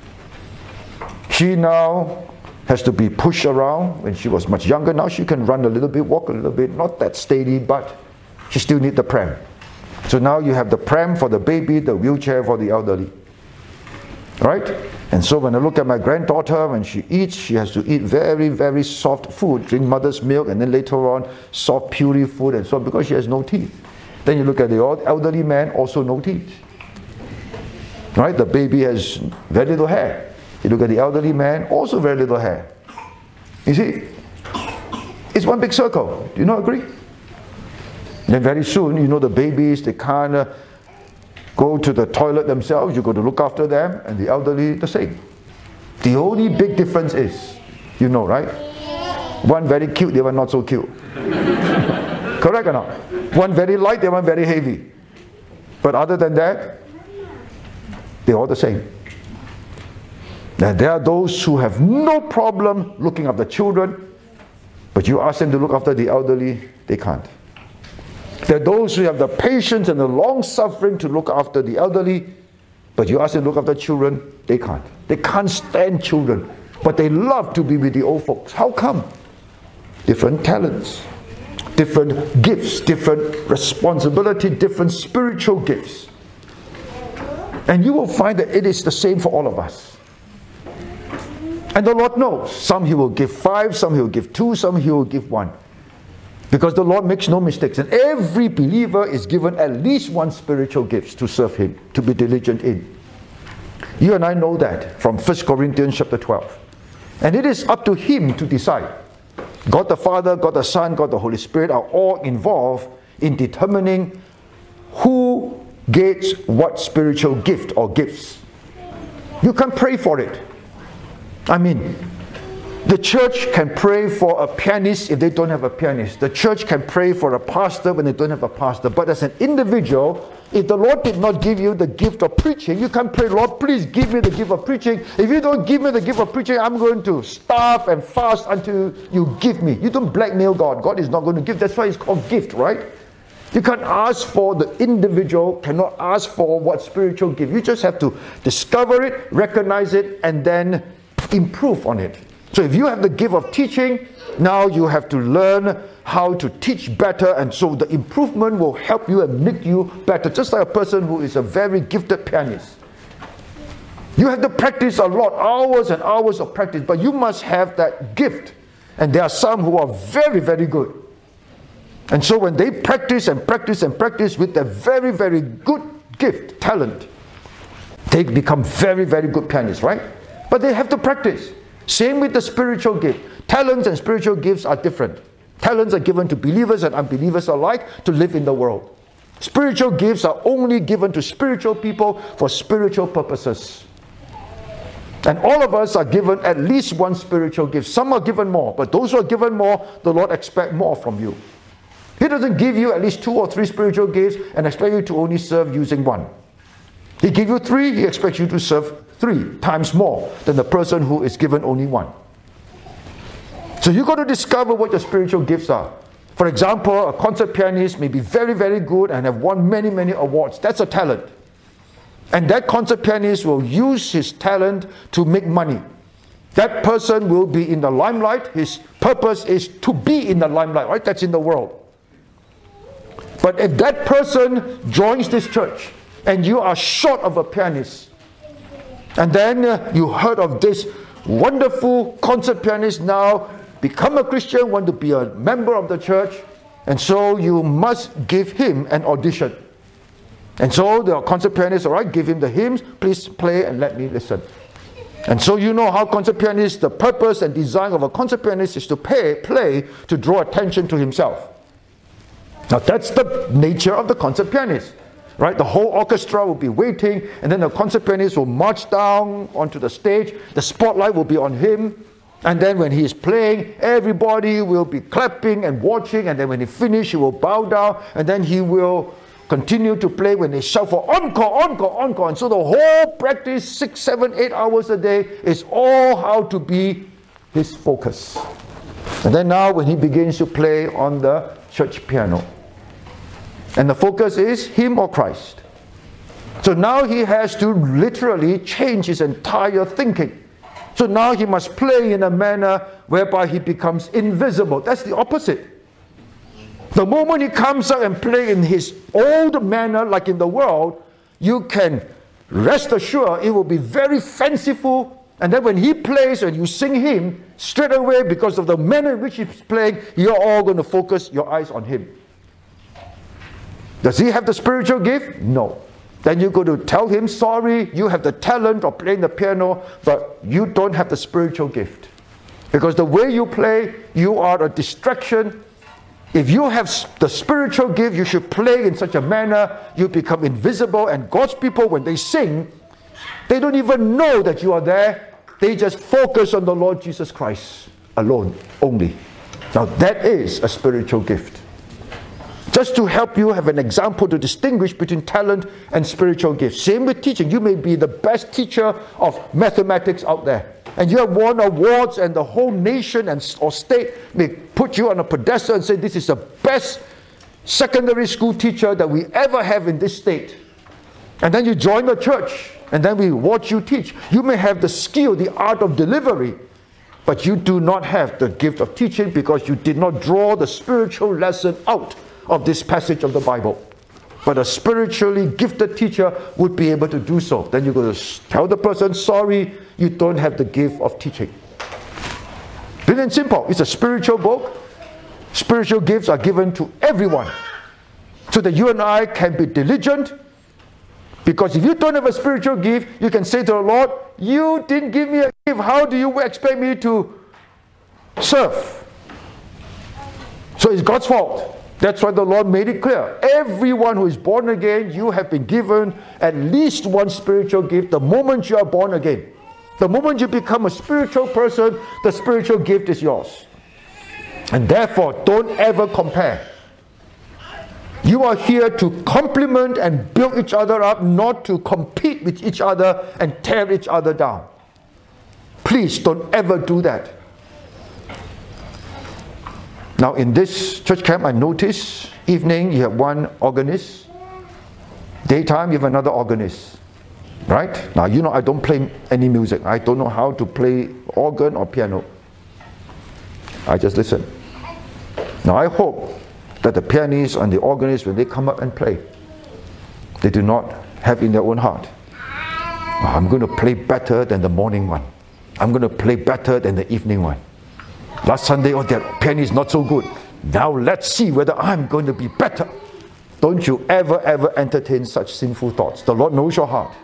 she now has to be pushed around. When she was much younger, now she can run a little bit, walk a little bit, not that steady, but she still needs the pram. So now you have the pram for the baby, the wheelchair for the elderly. Right? And so when I look at my granddaughter, when she eats, she has to eat very, very soft food, drink mother's milk, and then later on soft, puny food, and so on, because she has no teeth. Then you look at the old elderly man, also no teeth. Right? The baby has very little hair. You look at the elderly man, also very little hair. You see, it's one big circle. Do you not agree? Then very soon, you know, the babies, they can't uh, go to the toilet themselves. You got to look after them, and the elderly, the same. The only big difference is, you know, right? One very cute, the other not so cute. Correct or not? One very light, the other very heavy. But other than that, they're all the same. Now, there are those who have no problem looking after children, but you ask them to look after the elderly, they can't. There are those who have the patience and the long suffering to look after the elderly, but you ask them to look after children, they can't. They can't stand children, but they love to be with the old folks. How come? Different talents, different gifts, different responsibility, different spiritual gifts. And you will find that it is the same for all of us. And the Lord knows. Some He will give five, some He will give two, some He will give one. Because the Lord makes no mistakes. And every believer is given at least one spiritual gift to serve Him, to be diligent in. You and I know that from 1 Corinthians chapter 12. And it is up to Him to decide. God the Father, God the Son, God the Holy Spirit are all involved in determining who gets what spiritual gift or gifts. You can pray for it. I mean, the church can pray for a pianist if they don't have a pianist. The church can pray for a pastor when they don't have a pastor. But as an individual, if the Lord did not give you the gift of preaching, you can pray, Lord, please give me the gift of preaching. If you don't give me the gift of preaching, I'm going to starve and fast until you give me. You don't blackmail God. God is not going to give. That's why it's called gift, right? You can't ask for the individual, cannot ask for what spiritual gift. You just have to discover it, recognize it, and then improve on it. So if you have the gift of teaching, now you have to learn how to teach better, and so the improvement will help you and make you better. Just like a person who is a very gifted pianist. You have to practice a lot, hours and hours of practice, but you must have that gift. and there are some who are very, very good. And so when they practice and practice and practice with their very, very good gift, talent, they become very, very good pianists, right? But they have to practice. Same with the spiritual gift. Talents and spiritual gifts are different. Talents are given to believers and unbelievers alike to live in the world. Spiritual gifts are only given to spiritual people for spiritual purposes. And all of us are given at least one spiritual gift. Some are given more, but those who are given more, the Lord expects more from you. He doesn't give you at least two or three spiritual gifts and expect you to only serve using one. He gives you three, he expects you to serve three times more than the person who is given only one. So you've got to discover what your spiritual gifts are. For example, a concert pianist may be very, very good and have won many, many awards. That's a talent. And that concert pianist will use his talent to make money. That person will be in the limelight. His purpose is to be in the limelight, right? That's in the world. But if that person joins this church and you are short of a pianist, and then uh, you heard of this wonderful concert pianist now become a Christian, want to be a member of the church, and so you must give him an audition. And so the concert pianist, all right, give him the hymns, please play and let me listen. And so you know how concert pianist, the purpose and design of a concert pianist is to pay, play to draw attention to himself. Now that's the nature of the concert pianist. Right? The whole orchestra will be waiting, and then the concert pianist will march down onto the stage. The spotlight will be on him. And then when he is playing, everybody will be clapping and watching. And then when he finishes, he will bow down. And then he will continue to play when they shout for encore, encore, encore. And so the whole practice, six, seven, eight hours a day, is all how to be his focus. And then now, when he begins to play on the church piano, and the focus is him or Christ. So now he has to literally change his entire thinking. So now he must play in a manner whereby he becomes invisible. That's the opposite. The moment he comes out and play in his old manner, like in the world, you can rest assured it will be very fanciful. And then when he plays and you sing him, straight away, because of the manner in which he's playing, you're all going to focus your eyes on him. Does he have the spiritual gift? No. Then you go to tell him, sorry, you have the talent of playing the piano, but you don't have the spiritual gift. Because the way you play, you are a distraction if you have the spiritual gift, you should play in such a manner you become invisible, and God's people, when they sing, they don't even know that you are there. They just focus on the Lord Jesus Christ alone, only. Now, that is a spiritual gift. Just to help you have an example to distinguish between talent and spiritual gifts. Same with teaching. You may be the best teacher of mathematics out there and you have won awards, and the whole nation and or state may put you on a pedestal and say, This is the best secondary school teacher that we ever have in this state. And then you join the church, and then we watch you teach. You may have the skill, the art of delivery, but you do not have the gift of teaching because you did not draw the spiritual lesson out of this passage of the Bible. But a spiritually gifted teacher would be able to do so. Then you go to tell the person, sorry, you don't have the gift of teaching. Plain and simple. It's a spiritual book. Spiritual gifts are given to everyone. So that you and I can be diligent. Because if you don't have a spiritual gift, you can say to the Lord, You didn't give me a gift. How do you expect me to serve? So it's God's fault. That's why the Lord made it clear. Everyone who is born again, you have been given at least one spiritual gift the moment you are born again. The moment you become a spiritual person, the spiritual gift is yours. And therefore, don't ever compare. You are here to complement and build each other up, not to compete with each other and tear each other down. Please don't ever do that. Now, in this church camp, I notice evening you have one organist, daytime you have another organist. Right? Now, you know, I don't play any music. I don't know how to play organ or piano. I just listen. Now, I hope that the pianists and the organists, when they come up and play, they do not have in their own heart, oh, I'm going to play better than the morning one. I'm going to play better than the evening one. Last Sunday, oh, that piano is not so good. Now let's see whether I'm going to be better. Don't you ever, ever entertain such sinful thoughts. The Lord knows your heart.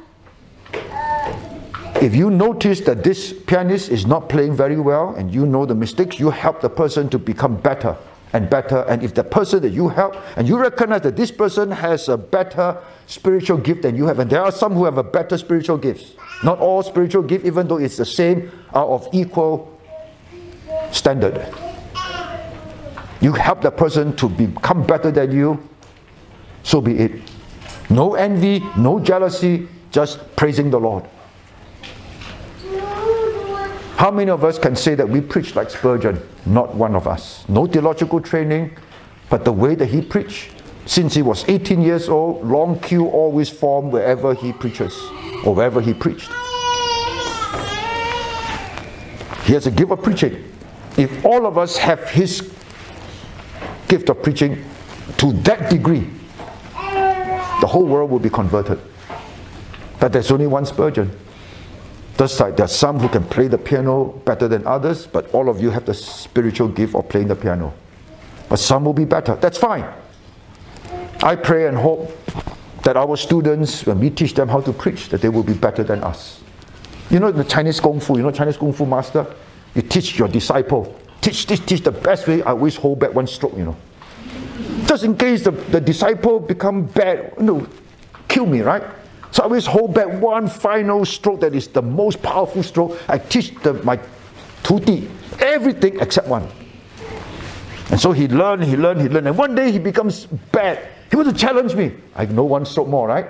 If you notice that this pianist is not playing very well and you know the mistakes, you help the person to become better and better. And if the person that you help and you recognize that this person has a better spiritual gift than you have, and there are some who have a better spiritual gifts. Not all spiritual gift, even though it's the same, are of equal standard. You help the person to become better than you, so be it. No envy, no jealousy, just praising the Lord. How many of us can say that we preach like Spurgeon? Not one of us. No theological training, but the way that he preached. Since he was 18 years old, long queue always formed wherever he preaches or wherever he preached. He has a gift of preaching. If all of us have his gift of preaching to that degree, the whole world will be converted. But there's only one Spurgeon. Just like there are some who can play the piano better than others, but all of you have the spiritual gift of playing the piano. But some will be better. That's fine. I pray and hope that our students, when we teach them how to preach, that they will be better than us. You know the Chinese Kung Fu, you know Chinese Kung Fu master? You teach your disciple, teach, teach, teach the best way. I always hold back one stroke, you know. Just in case the, the disciple become bad, you know, kill me, right? So I always hold back one final stroke that is the most powerful stroke. I teach the, my tuti everything except one. And so he learned, he learned, he learned. And one day he becomes bad. He wants to challenge me. I know one stroke more, right?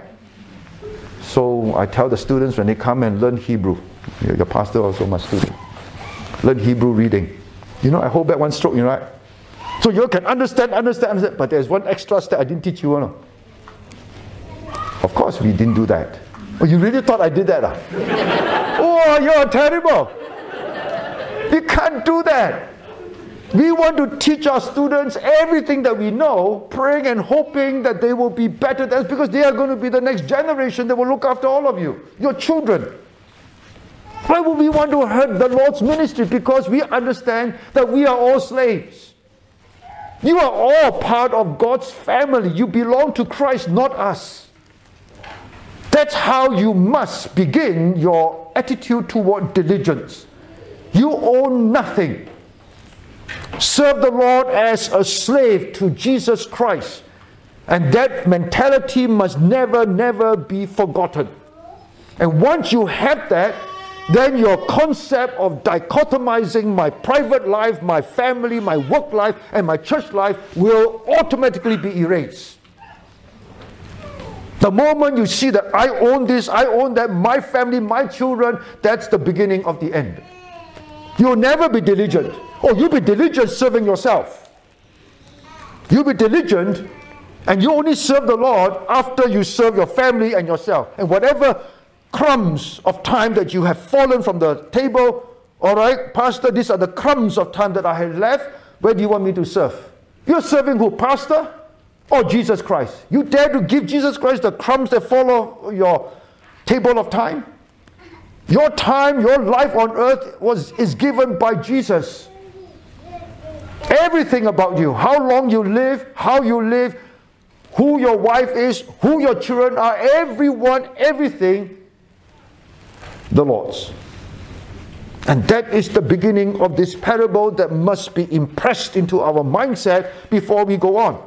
So I tell the students when they come and learn Hebrew, your pastor also my student, learn Hebrew reading. You know, I hold back one stroke, you know, right? So you can understand, understand, understand, but there's one extra step I didn't teach you. you know? Of course, we didn't do that. Oh, you really thought I did that? Ah? oh, you're terrible. You can't do that. We want to teach our students everything that we know, praying and hoping that they will be better than us because they are going to be the next generation that will look after all of you, your children. Why would we want to hurt the Lord's ministry? Because we understand that we are all slaves. You are all part of God's family. You belong to Christ, not us. That's how you must begin your attitude toward diligence. You own nothing. Serve the Lord as a slave to Jesus Christ. And that mentality must never, never be forgotten. And once you have that, then your concept of dichotomizing my private life, my family, my work life, and my church life will automatically be erased. The moment you see that I own this, I own that, my family, my children, that's the beginning of the end. You'll never be diligent. Or oh, you'll be diligent serving yourself. You'll be diligent and you only serve the Lord after you serve your family and yourself. And whatever crumbs of time that you have fallen from the table, all right, Pastor, these are the crumbs of time that I have left. Where do you want me to serve? You're serving who? Pastor? or oh, Jesus Christ. You dare to give Jesus Christ the crumbs that fall off your table of time? Your time, your life on earth was, is given by Jesus. Everything about you, how long you live, how you live, who your wife is, who your children are, everyone, everything, the Lord's. And that is the beginning of this parable that must be impressed into our mindset before we go on.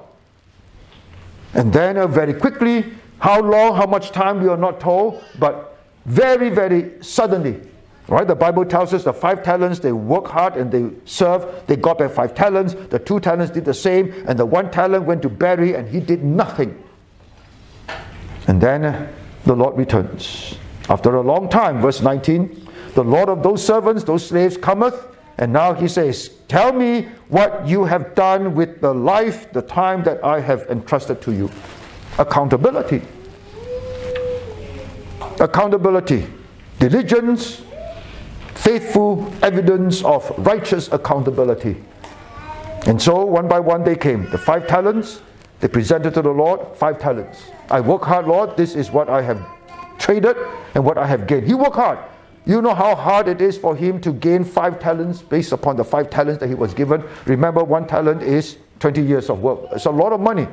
And then uh, very quickly, how long, how much time, we are not told, but very, very suddenly, right? The Bible tells us the five talents, they work hard and they serve. They got back five talents. The two talents did the same, and the one talent went to bury and he did nothing. And then uh, the Lord returns. After a long time, verse 19, the Lord of those servants, those slaves, cometh and now he says, Tell me what you have done with the life, the time that I have entrusted to you. Accountability. Accountability. Diligence, faithful evidence of righteous accountability. And so, one by one, they came. The five talents, they presented to the Lord five talents. I work hard, Lord. This is what I have traded and what I have gained. He worked hard. You know how hard it is for him to gain five talents based upon the five talents that he was given. Remember, one talent is 20 years of work. It's a lot of money.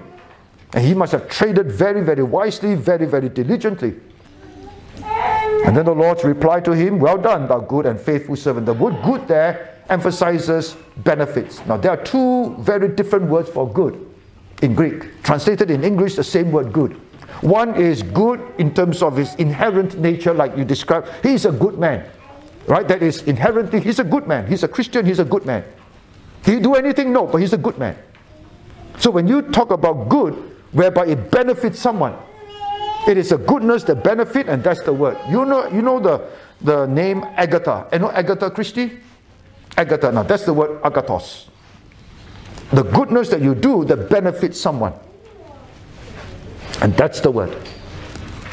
And he must have traded very, very wisely, very, very diligently. And then the Lord's reply to him, Well done, thou good and faithful servant. The word good there emphasizes benefits. Now, there are two very different words for good in Greek. Translated in English, the same word good. One is good in terms of his inherent nature, like you described. He's a good man, right? That is inherently, he's a good man. He's a Christian, he's a good man. Did he do anything? No, but he's a good man. So when you talk about good, whereby it benefits someone, it is a goodness that benefit, and that's the word. You know, you know the, the name Agatha. You know Agatha Christie? Agatha. Now that's the word agathos. The goodness that you do that benefits someone. And that's the word.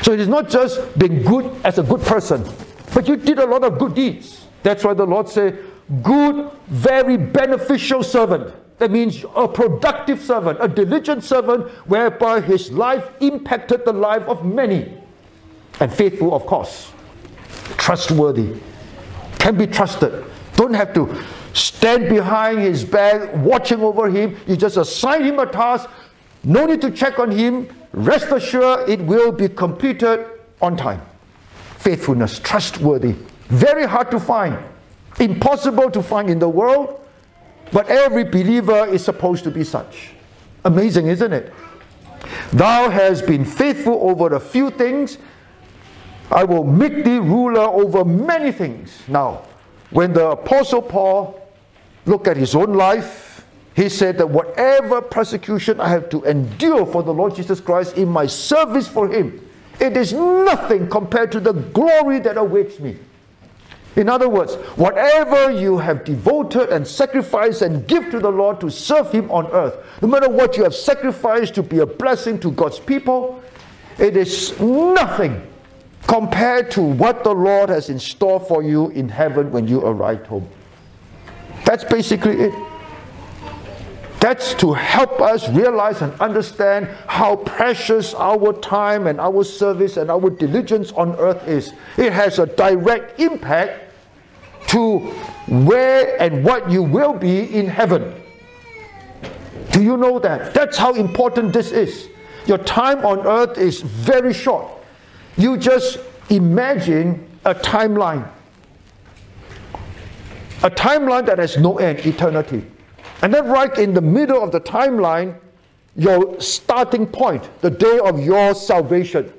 So it is not just being good as a good person, but you did a lot of good deeds. That's why the Lord said, good, very beneficial servant. That means a productive servant, a diligent servant, whereby his life impacted the life of many. And faithful, of course. Trustworthy. Can be trusted. Don't have to stand behind his back, watching over him. You just assign him a task. No need to check on him rest assured it will be completed on time. Faithfulness, trustworthy, very hard to find, impossible to find in the world, but every believer is supposed to be such. Amazing, isn't it? Thou hast been faithful over a few things, I will make thee ruler over many things. Now, when the Apostle Paul looked at his own life, he said that whatever persecution I have to endure for the Lord Jesus Christ in my service for Him, it is nothing compared to the glory that awaits me. In other words, whatever you have devoted and sacrificed and give to the Lord to serve Him on earth, no matter what you have sacrificed to be a blessing to God's people, it is nothing compared to what the Lord has in store for you in heaven when you arrive home. That's basically it. That's to help us realize and understand how precious our time and our service and our diligence on earth is. It has a direct impact to where and what you will be in heaven. Do you know that? That's how important this is. Your time on earth is very short. You just imagine a timeline. A timeline that has no end, eternity. And then, right in the middle of the timeline, your starting point, the day of your salvation.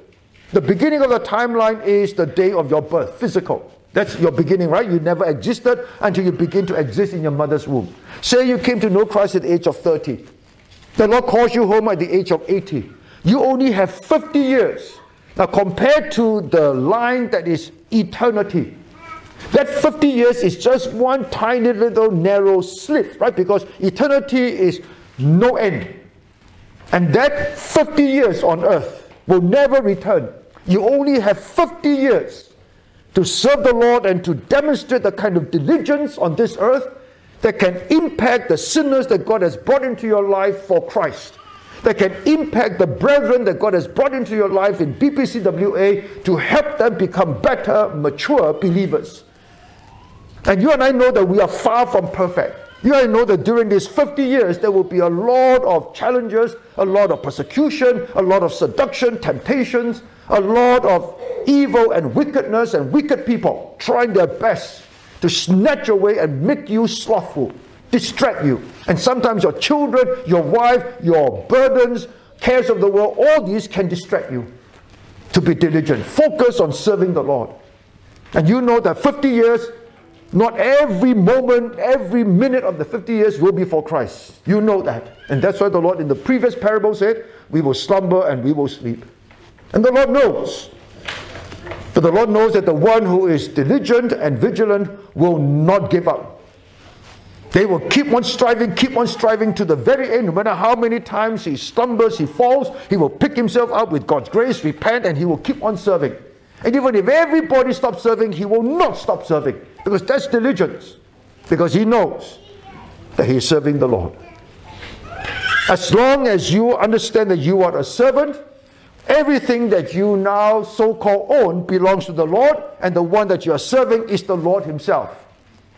The beginning of the timeline is the day of your birth, physical. That's your beginning, right? You never existed until you begin to exist in your mother's womb. Say you came to know Christ at the age of 30. The Lord calls you home at the age of 80. You only have 50 years. Now, compared to the line that is eternity, that 50 years is just one tiny little narrow slit, right? Because eternity is no end. And that 50 years on earth will never return. You only have 50 years to serve the Lord and to demonstrate the kind of diligence on this earth that can impact the sinners that God has brought into your life for Christ. That can impact the brethren that God has brought into your life in BPCWA to help them become better, mature believers. And you and I know that we are far from perfect. You and I know that during these 50 years, there will be a lot of challenges, a lot of persecution, a lot of seduction, temptations, a lot of evil and wickedness and wicked people trying their best to snatch away and make you slothful, distract you. And sometimes your children, your wife, your burdens, cares of the world, all these can distract you. To be diligent, focus on serving the Lord. And you know that 50 years not every moment, every minute of the 50 years will be for Christ. You know that. And that's why the Lord in the previous parable said, We will slumber and we will sleep. And the Lord knows. But the Lord knows that the one who is diligent and vigilant will not give up. They will keep on striving, keep on striving to the very end. No matter how many times he stumbles, he falls, he will pick himself up with God's grace, repent, and he will keep on serving. And even if everybody stops serving, he will not stop serving because that's diligence. Because he knows that he is serving the Lord. As long as you understand that you are a servant, Everything that you now so called own belongs to the Lord, and the one that you are serving is the Lord Himself.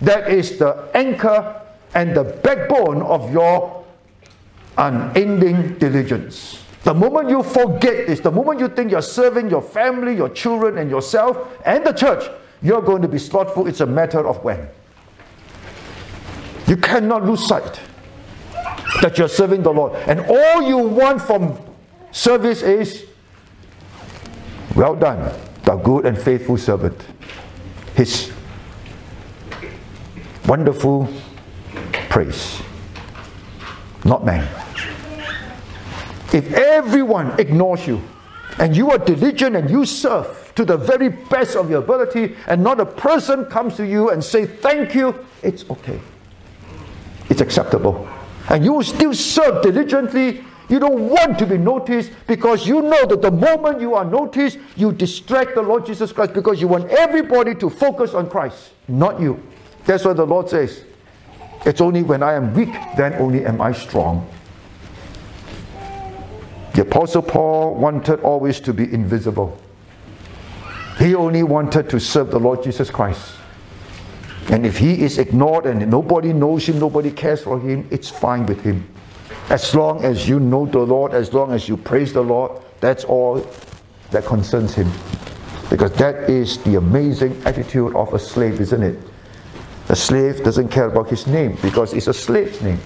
That is the anchor and the backbone of your unending diligence. The moment you forget this, the moment you think you're serving your family, your children, and yourself and the church, you're going to be slothful. It's a matter of when. You cannot lose sight that you're serving the Lord. And all you want from service is, well done, the good and faithful servant. His wonderful praise, not man. If everyone ignores you and you are diligent and you serve to the very best of your ability and not a person comes to you and say thank you, it's okay. It's acceptable. And you will still serve diligently. You don't want to be noticed because you know that the moment you are noticed, you distract the Lord Jesus Christ because you want everybody to focus on Christ, not you. That's what the Lord says. It's only when I am weak, then only am I strong. The Apostle Paul wanted always to be invisible. He only wanted to serve the Lord Jesus Christ. And if he is ignored and nobody knows him, nobody cares for him, it's fine with him. As long as you know the Lord, as long as you praise the Lord, that's all that concerns him. Because that is the amazing attitude of a slave, isn't it? A slave doesn't care about his name because it's a slave's name.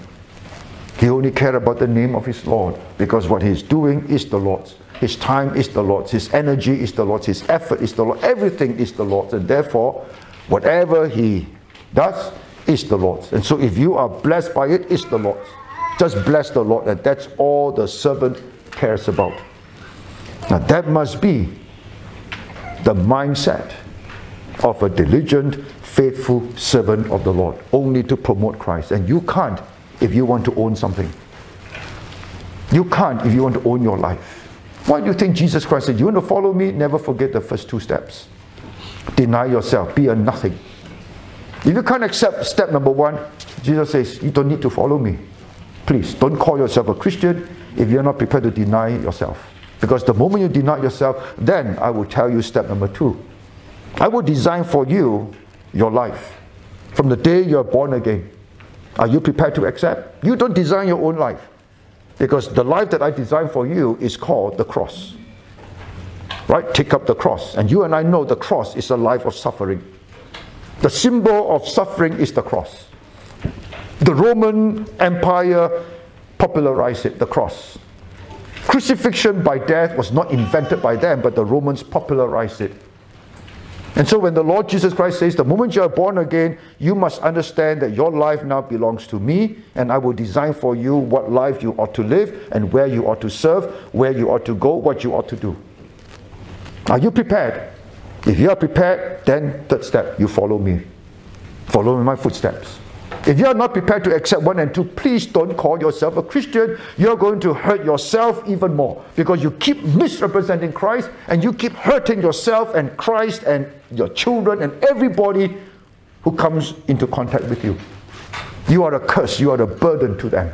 He only cares about the name of his Lord because what he's doing is the Lord's. His time is the Lord's. His energy is the Lord's. His effort is the Lord. Everything is the Lord's. And therefore, whatever he does is the Lord's. And so if you are blessed by it, it's the Lord's. Just bless the Lord. And that's all the servant cares about. Now that must be the mindset of a diligent, faithful servant of the Lord, only to promote Christ. And you can't if you want to own something. You can't if you want to own your life. Why do you think Jesus Christ said, You want to follow me? Never forget the first two steps. Deny yourself, be a nothing. If you can't accept step number one, Jesus says, You don't need to follow me. Please don't call yourself a Christian if you're not prepared to deny yourself. Because the moment you deny yourself, then I will tell you step number two. I will design for you your life from the day you're born again. Are you prepared to accept? You don't design your own life. Because the life that I designed for you is called the cross. Right? Take up the cross. And you and I know the cross is a life of suffering. The symbol of suffering is the cross. The Roman Empire popularized it, the cross. Crucifixion by death was not invented by them, but the Romans popularized it. And so when the Lord Jesus Christ says, the moment you are born again, you must understand that your life now belongs to me, and I will design for you what life you ought to live, and where you ought to serve, where you ought to go, what you ought to do. Are you prepared? If you are prepared, then third step, you follow me. Follow my footsteps. If you are not prepared to accept one and two, please don't call yourself a Christian. You're going to hurt yourself even more because you keep misrepresenting Christ and you keep hurting yourself and Christ and your children and everybody who comes into contact with you. You are a curse, you are a burden to them.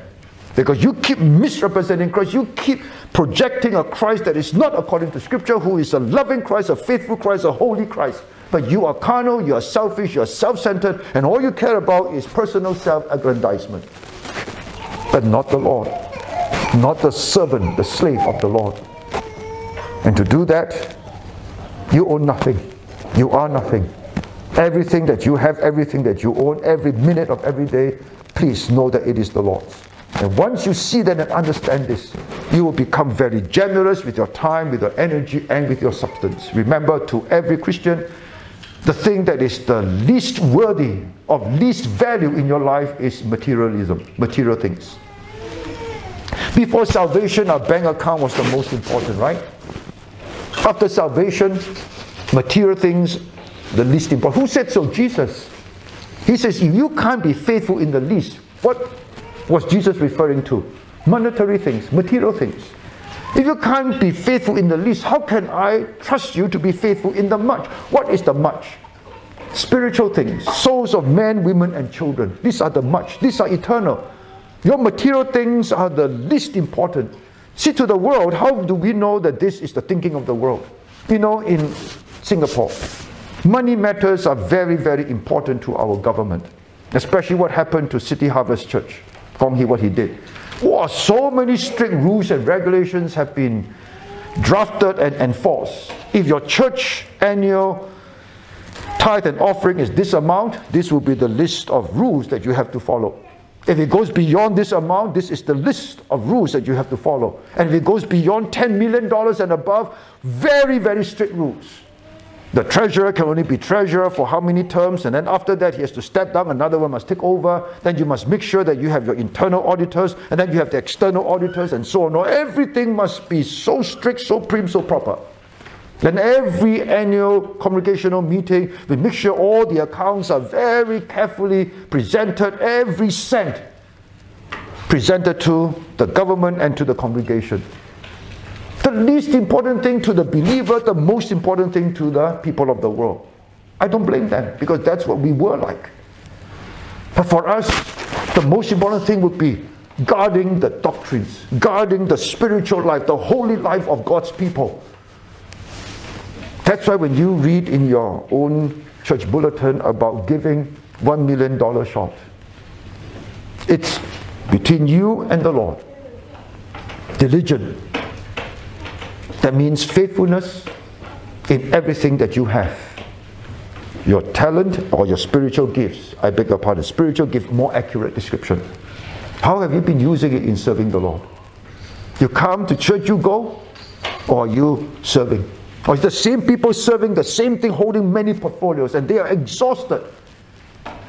Because you keep misrepresenting Christ, you keep projecting a Christ that is not according to Scripture, who is a loving Christ, a faithful Christ, a holy Christ. But you are carnal, you are selfish, you are self centered, and all you care about is personal self aggrandizement. But not the Lord, not the servant, the slave of the Lord. And to do that, you own nothing. You are nothing. Everything that you have, everything that you own, every minute of every day, please know that it is the Lord's. And once you see that and understand this, you will become very generous with your time, with your energy, and with your substance. Remember, to every Christian, the thing that is the least worthy of least value in your life is materialism, material things. Before salvation, our bank account was the most important, right? After salvation, material things, the least important. Who said so? Jesus. He says, if you can't be faithful in the least, what was Jesus referring to? Monetary things, material things. If you can't be faithful in the least, how can I trust you to be faithful in the much? What is the much? Spiritual things, souls of men, women, and children. These are the much. These are eternal. Your material things are the least important. See, to the world, how do we know that this is the thinking of the world? You know, in Singapore, money matters are very, very important to our government, especially what happened to City Harvest Church. Kong Hee, what he did. Wow, so many strict rules and regulations have been drafted and enforced. If your church annual tithe and offering is this amount, this will be the list of rules that you have to follow. If it goes beyond this amount, this is the list of rules that you have to follow. And if it goes beyond $10 million and above, very, very strict rules. The treasurer can only be treasurer for how many terms, and then after that, he has to step down, another one must take over. Then you must make sure that you have your internal auditors, and then you have the external auditors, and so on. Everything must be so strict, so prim, so proper. Then every annual congregational meeting, we make sure all the accounts are very carefully presented, every cent presented to the government and to the congregation. The least important thing to the believer, the most important thing to the people of the world. I don't blame them because that's what we were like. But for us, the most important thing would be guarding the doctrines, guarding the spiritual life, the holy life of God's people that's why when you read in your own church bulletin about giving $1 million short, it's between you and the Lord. Diligent. That means faithfulness in everything that you have. Your talent or your spiritual gifts. I beg your pardon. Spiritual gift, more accurate description. How have you been using it in serving the Lord? You come to church, you go, or you serving? Or the same people serving the same thing, holding many portfolios, and they are exhausted.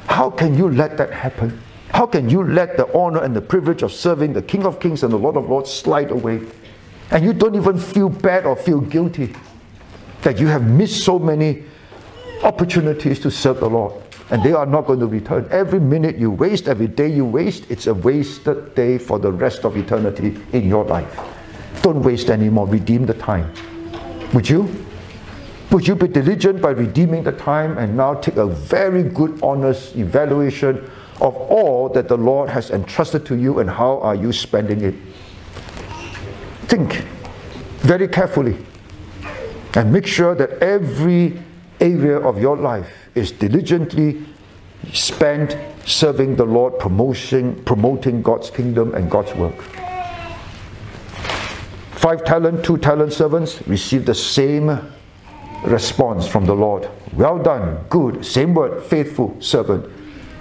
How can you let that happen? How can you let the honor and the privilege of serving the King of Kings and the Lord of Lords slide away? And you don't even feel bad or feel guilty that you have missed so many opportunities to serve the Lord. And they are not going to return. Every minute you waste, every day you waste, it's a wasted day for the rest of eternity in your life. Don't waste anymore. Redeem the time. Would you? Would you be diligent by redeeming the time and now take a very good, honest evaluation of all that the Lord has entrusted to you and how are you spending it? Think very carefully and make sure that every area of your life is diligently spent serving the Lord, promoting, promoting God's kingdom and God's work. Five talent, two talent servants received the same response from the Lord. Well done, good, same word, faithful servant.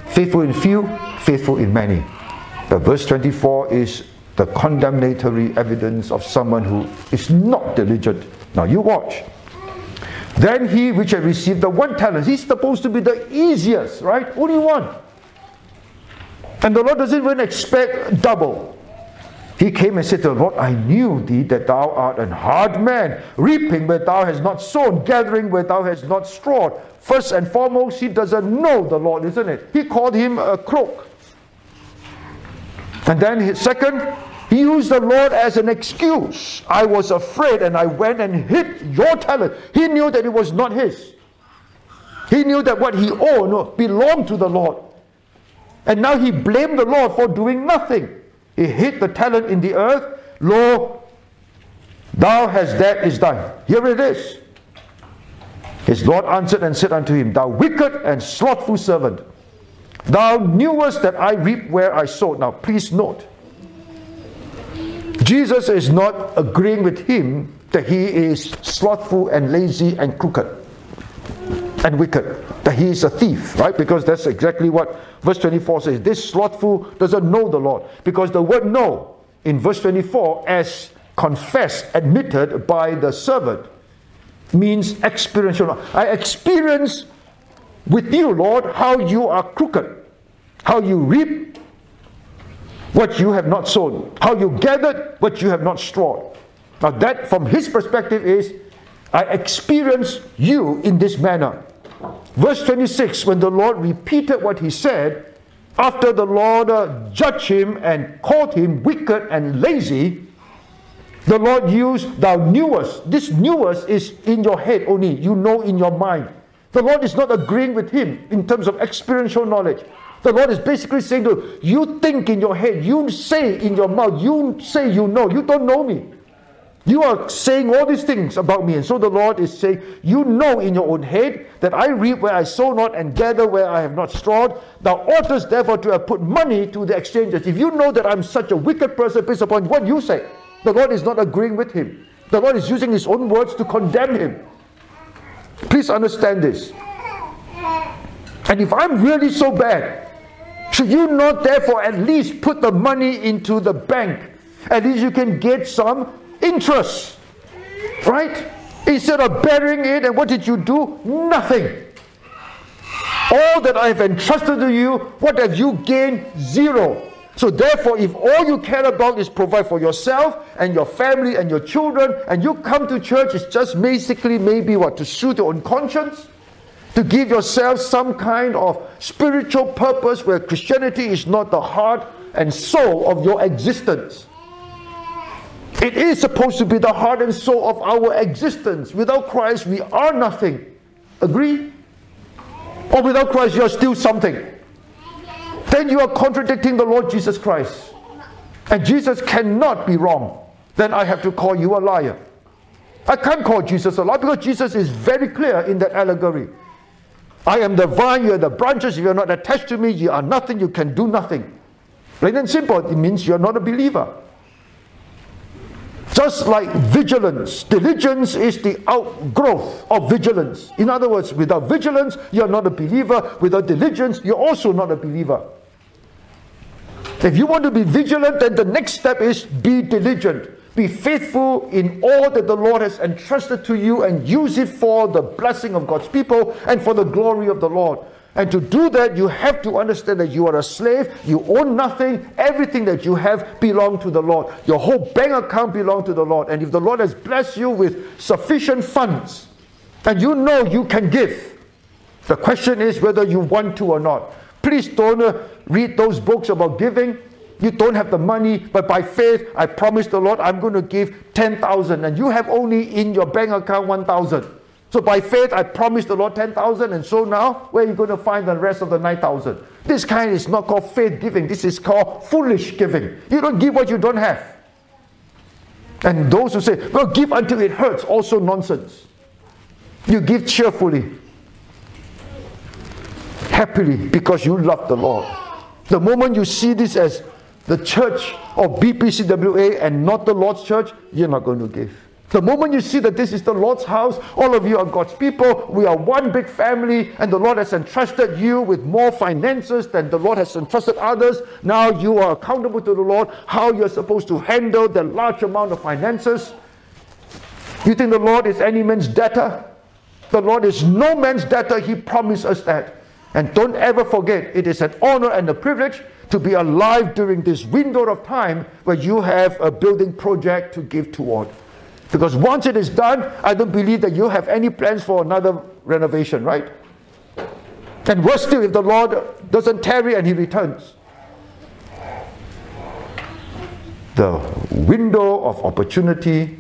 Faithful in few, faithful in many. But verse 24 is the condemnatory evidence of someone who is not diligent. Now you watch. Then he which had received the one talent, he's supposed to be the easiest, right? Only one. And the Lord doesn't even expect double. He came and said to the Lord, I knew thee that thou art an hard man, reaping where thou hast not sown, gathering where thou hast not strawed. First and foremost, he doesn't know the Lord, isn't it? He called him a crook. And then his second, he used the Lord as an excuse. I was afraid and I went and hid your talent. He knew that it was not his. He knew that what he owned belonged to the Lord. And now he blamed the Lord for doing nothing. He hid the talent in the earth. Lo, thou hast that is done. Here it is. His Lord answered and said unto him, Thou wicked and slothful servant, thou knewest that I reap where I sowed. Now, please note, Jesus is not agreeing with him that he is slothful and lazy and crooked and wicked, that he is a thief, right? Because that's exactly what verse 24 says. This slothful doesn't know the Lord. Because the word know in verse 24, as confessed, admitted by the servant, means experiential. I experience with you, Lord, how you are crooked, how you reap what you have not sown, how you gathered what you have not strawed. Now, that from his perspective is I experience you in this manner. Verse 26, when the Lord repeated what he said, after the Lord uh, judged him and called him wicked and lazy, the Lord used thou knewest. This knewest is in your head only, you know in your mind. The Lord is not agreeing with him in terms of experiential knowledge. The Lord is basically saying to you, you think in your head, you say in your mouth, you say you know, you don't know me. You are saying all these things about me. And so the Lord is saying, You know in your own head that I reap where I sow not and gather where I have not strawed. Thou oughtest therefore to have put money to the exchangers. If you know that I'm such a wicked person based upon what you say, the Lord is not agreeing with him. The Lord is using his own words to condemn him. Please understand this. And if I'm really so bad, should you not therefore at least put the money into the bank? At least you can get some interest. Right? Instead of burying it, and what did you do? Nothing. All that I have entrusted to you, what have you gained? Zero. So, therefore, if all you care about is provide for yourself and your family and your children, and you come to church, it's just basically maybe what? To suit your own conscience? To give yourself some kind of spiritual purpose where Christianity is not the heart and soul of your existence. It is supposed to be the heart and soul of our existence. Without Christ, we are nothing. Agree? Or without Christ, you are still something. Then you are contradicting the Lord Jesus Christ. And Jesus cannot be wrong. Then I have to call you a liar. I can't call Jesus a liar because Jesus is very clear in that allegory. I am the vine, you are the branches. If you are not attached to me, you are nothing, you can do nothing. Plain and simple, it means you are not a believer. Just like vigilance, diligence is the outgrowth of vigilance. In other words, without vigilance, you're not a believer. Without diligence, you're also not a believer. If you want to be vigilant, then the next step is be diligent. Be faithful in all that the Lord has entrusted to you and use it for the blessing of God's people and for the glory of the Lord. And to do that, you have to understand that you are a slave, you own nothing, everything that you have belongs to the Lord. Your whole bank account belongs to the Lord. And if the Lord has blessed you with sufficient funds, and you know you can give, the question is whether you want to or not. Please don't uh, read those books about giving. You don't have the money, but by faith, I promise the Lord I'm going to give 10,000, and you have only in your bank account 1,000. So by faith, I promised the Lord 10,000, and so now, where are you going to find the rest of the 9,000? This kind is not called faith giving, this is called foolish giving. You don't give what you don't have. And those who say, well, give until it hurts, also nonsense. You give cheerfully, happily, because you love the Lord. The moment you see this as the church of BPCWA and not the Lord's church, you're not going to give. The moment you see that this is the Lord's house, all of you are God's people, we are one big family, and the Lord has entrusted you with more finances than the Lord has entrusted others. Now you are accountable to the Lord how you're supposed to handle the large amount of finances. You think the Lord is any man's debtor? The Lord is no man's debtor. He promised us that. And don't ever forget, it is an honor and a privilege to be alive during this window of time where you have a building project to give toward. Because once it is done, I don't believe that you have any plans for another renovation, right? And worse still, if the Lord doesn't tarry and He returns. The window of opportunity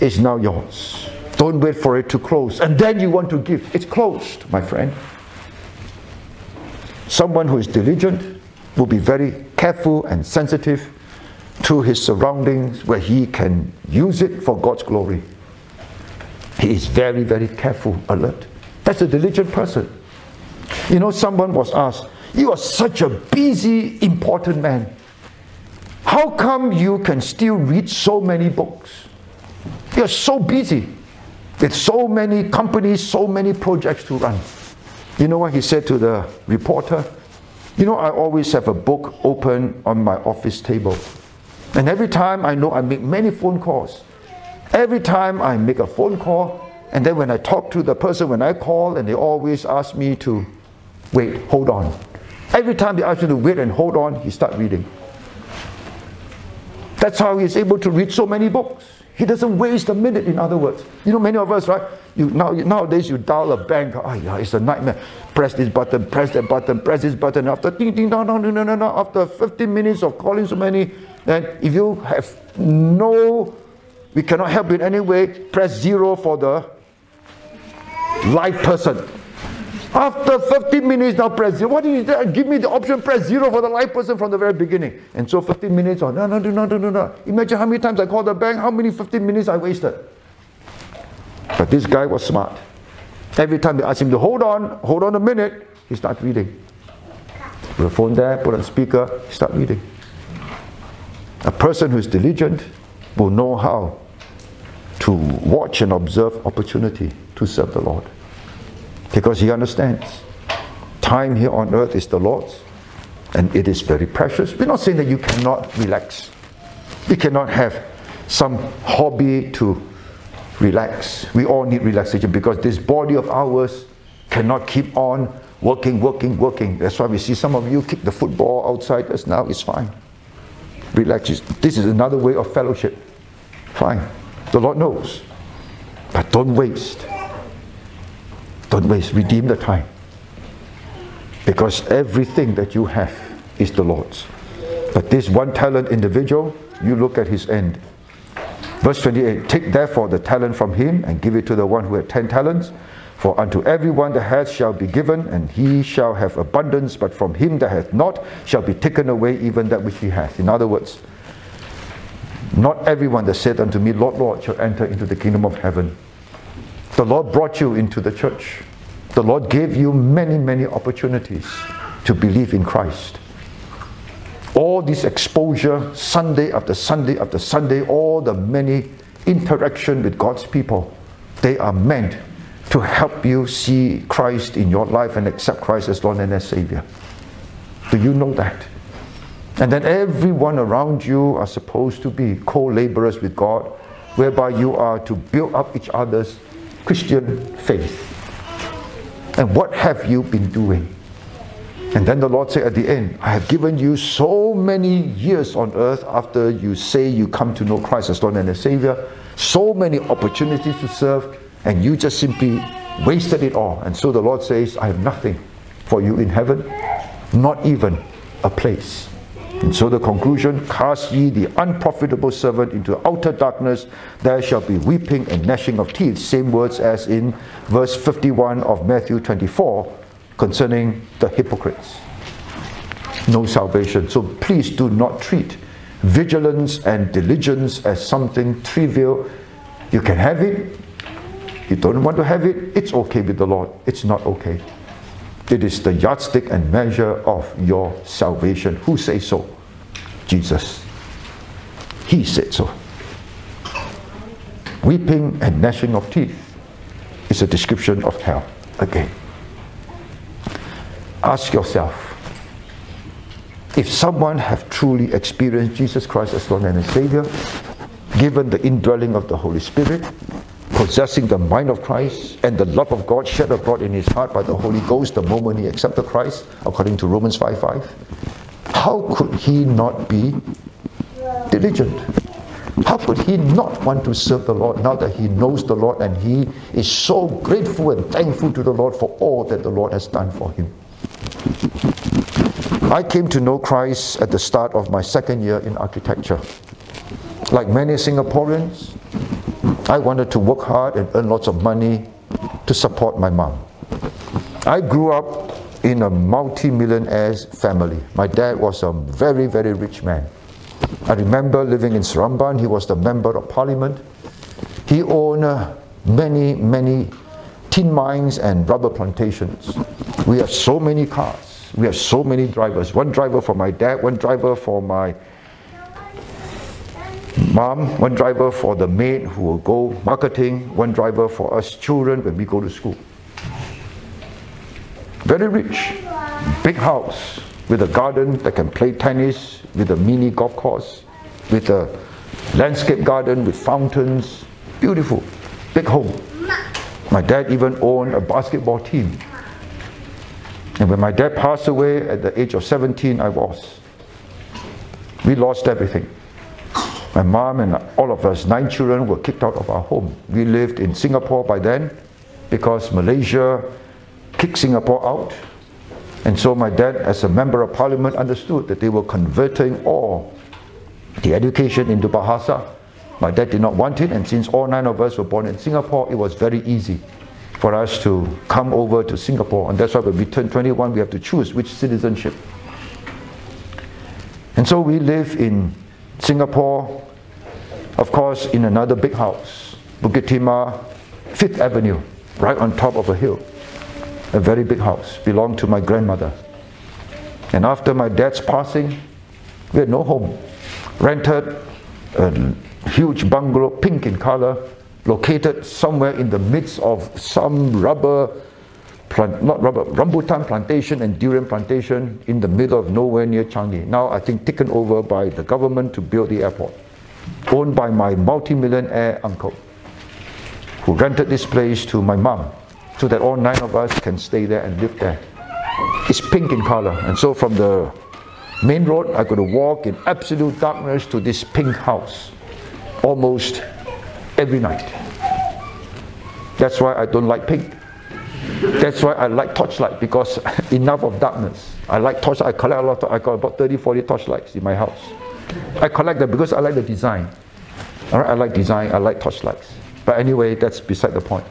is now yours. Don't wait for it to close. And then you want to give. It's closed, my friend. Someone who is diligent will be very careful and sensitive to his surroundings where he can use it for God's glory. He is very, very careful, alert. That's a diligent person. You know, someone was asked, You are such a busy, important man. How come you can still read so many books? You're so busy with so many companies, so many projects to run. You know what he said to the reporter? You know, I always have a book open on my office table. And every time I know I make many phone calls. Every time I make a phone call, and then when I talk to the person, when I call, and they always ask me to wait, hold on. Every time they ask me to wait and hold on, he start reading. That's how he's able to read so many books. He doesn't waste a minute, in other words. You know, many of us, right? You, now, nowadays, you dial a bank. Oh, yeah, it's a nightmare. Press this button, press that button, press this button. After ding, ding, no, no, no, no, no. After 15 minutes of calling so many then if you have no, we cannot help you in any way, press zero for the live person. After 15 minutes, now press zero. What do you do? Give me the option, press zero for the live person from the very beginning. And so 15 minutes on, no, no, no, no, no, no. Imagine how many times I called the bank, how many 15 minutes I wasted. But this guy was smart. Every time they asked him to hold on, hold on a minute, he starts reading. Put a phone there, put on speaker, start reading. A person who is diligent will know how to watch and observe opportunity to serve the Lord because he understands time here on earth is the Lord's and it is very precious. We're not saying that you cannot relax. We cannot have some hobby to relax. We all need relaxation because this body of ours cannot keep on working, working, working. That's why we see some of you kick the football outside us now. It's fine. Relax. This is another way of fellowship. Fine. The Lord knows. But don't waste. Don't waste. Redeem the time. Because everything that you have is the Lord's. But this one talent individual, you look at his end. Verse 28 Take therefore the talent from him and give it to the one who had ten talents. For unto everyone that hath shall be given, and he shall have abundance, but from him that hath not shall be taken away even that which he hath. In other words, not everyone that said unto me, Lord, Lord, shall enter into the kingdom of heaven. The Lord brought you into the church. The Lord gave you many, many opportunities to believe in Christ. All this exposure, Sunday after Sunday after Sunday, all the many interaction with God's people, they are meant to help you see Christ in your life and accept Christ as Lord and as Savior. Do you know that? And then everyone around you are supposed to be co laborers with God, whereby you are to build up each other's Christian faith. And what have you been doing? And then the Lord said at the end, I have given you so many years on earth after you say you come to know Christ as Lord and as Savior, so many opportunities to serve, and you just simply wasted it all. And so the Lord says, I have nothing for you in heaven, not even a place. And so the conclusion cast ye the unprofitable servant into outer darkness, there shall be weeping and gnashing of teeth. Same words as in verse 51 of Matthew 24 concerning the hypocrites. No salvation. So please do not treat vigilance and diligence as something trivial. You can have it. You don't want to have it. It's okay with the Lord. It's not okay. It is the yardstick and measure of your salvation. Who says so? Jesus. He said so. Weeping and gnashing of teeth is a description of hell again. Ask yourself if someone have truly experienced Jesus Christ as Lord and Savior, given the indwelling of the Holy Spirit, possessing the mind of Christ and the love of God shed abroad in his heart by the Holy Ghost the moment he accepted Christ, according to Romans 5 5, how could he not be diligent? How could he not want to serve the Lord now that he knows the Lord and he is so grateful and thankful to the Lord for all that the Lord has done for him? I came to know Christ at the start of my second year in architecture. Like many Singaporeans, I wanted to work hard and earn lots of money to support my mom. I grew up in a multi-millionaire's family. My dad was a very, very rich man. I remember living in Seremban. He was the member of parliament. He owned uh, many, many tin mines and rubber plantations. We have so many cars. We have so many drivers. One driver for my dad, one driver for my mom, one driver for the maid who will go marketing, one driver for us children when we go to school. Very rich, big house with a garden that can play tennis, with a mini golf course, with a landscape garden with fountains. Beautiful, big home. My dad even owned a basketball team. And when my dad passed away at the age of 17, I was. We lost everything. My mom and all of us, nine children, were kicked out of our home. We lived in Singapore by then because Malaysia kicked Singapore out. And so my dad, as a member of parliament, understood that they were converting all the education into Bahasa. My dad did not want it, and since all nine of us were born in Singapore, it was very easy for us to come over to Singapore. And that's why when we turn 21, we have to choose which citizenship. And so we live in Singapore, of course, in another big house, Bukit Timah, Fifth Avenue, right on top of a hill. A very big house, belonged to my grandmother. And after my dad's passing, we had no home. Rented a huge bungalow, pink in color, located somewhere in the midst of some rubber, plant, not rubber, rambutan plantation and durian plantation in the middle of nowhere near Changi. Now I think taken over by the government to build the airport. Owned by my multi-millionaire uncle, who rented this place to my mom, so that all nine of us can stay there and live there. It's pink in color, and so from the main road, I could walk in absolute darkness to this pink house, almost every night. That's why I don't like pink. That's why I like torchlight because enough of darkness. I like torchlight. I collect a lot. Of, I got about 30, 40 torchlights in my house. I collect them because I like the design. All right, I like design. I like torchlights. But anyway, that's beside the point.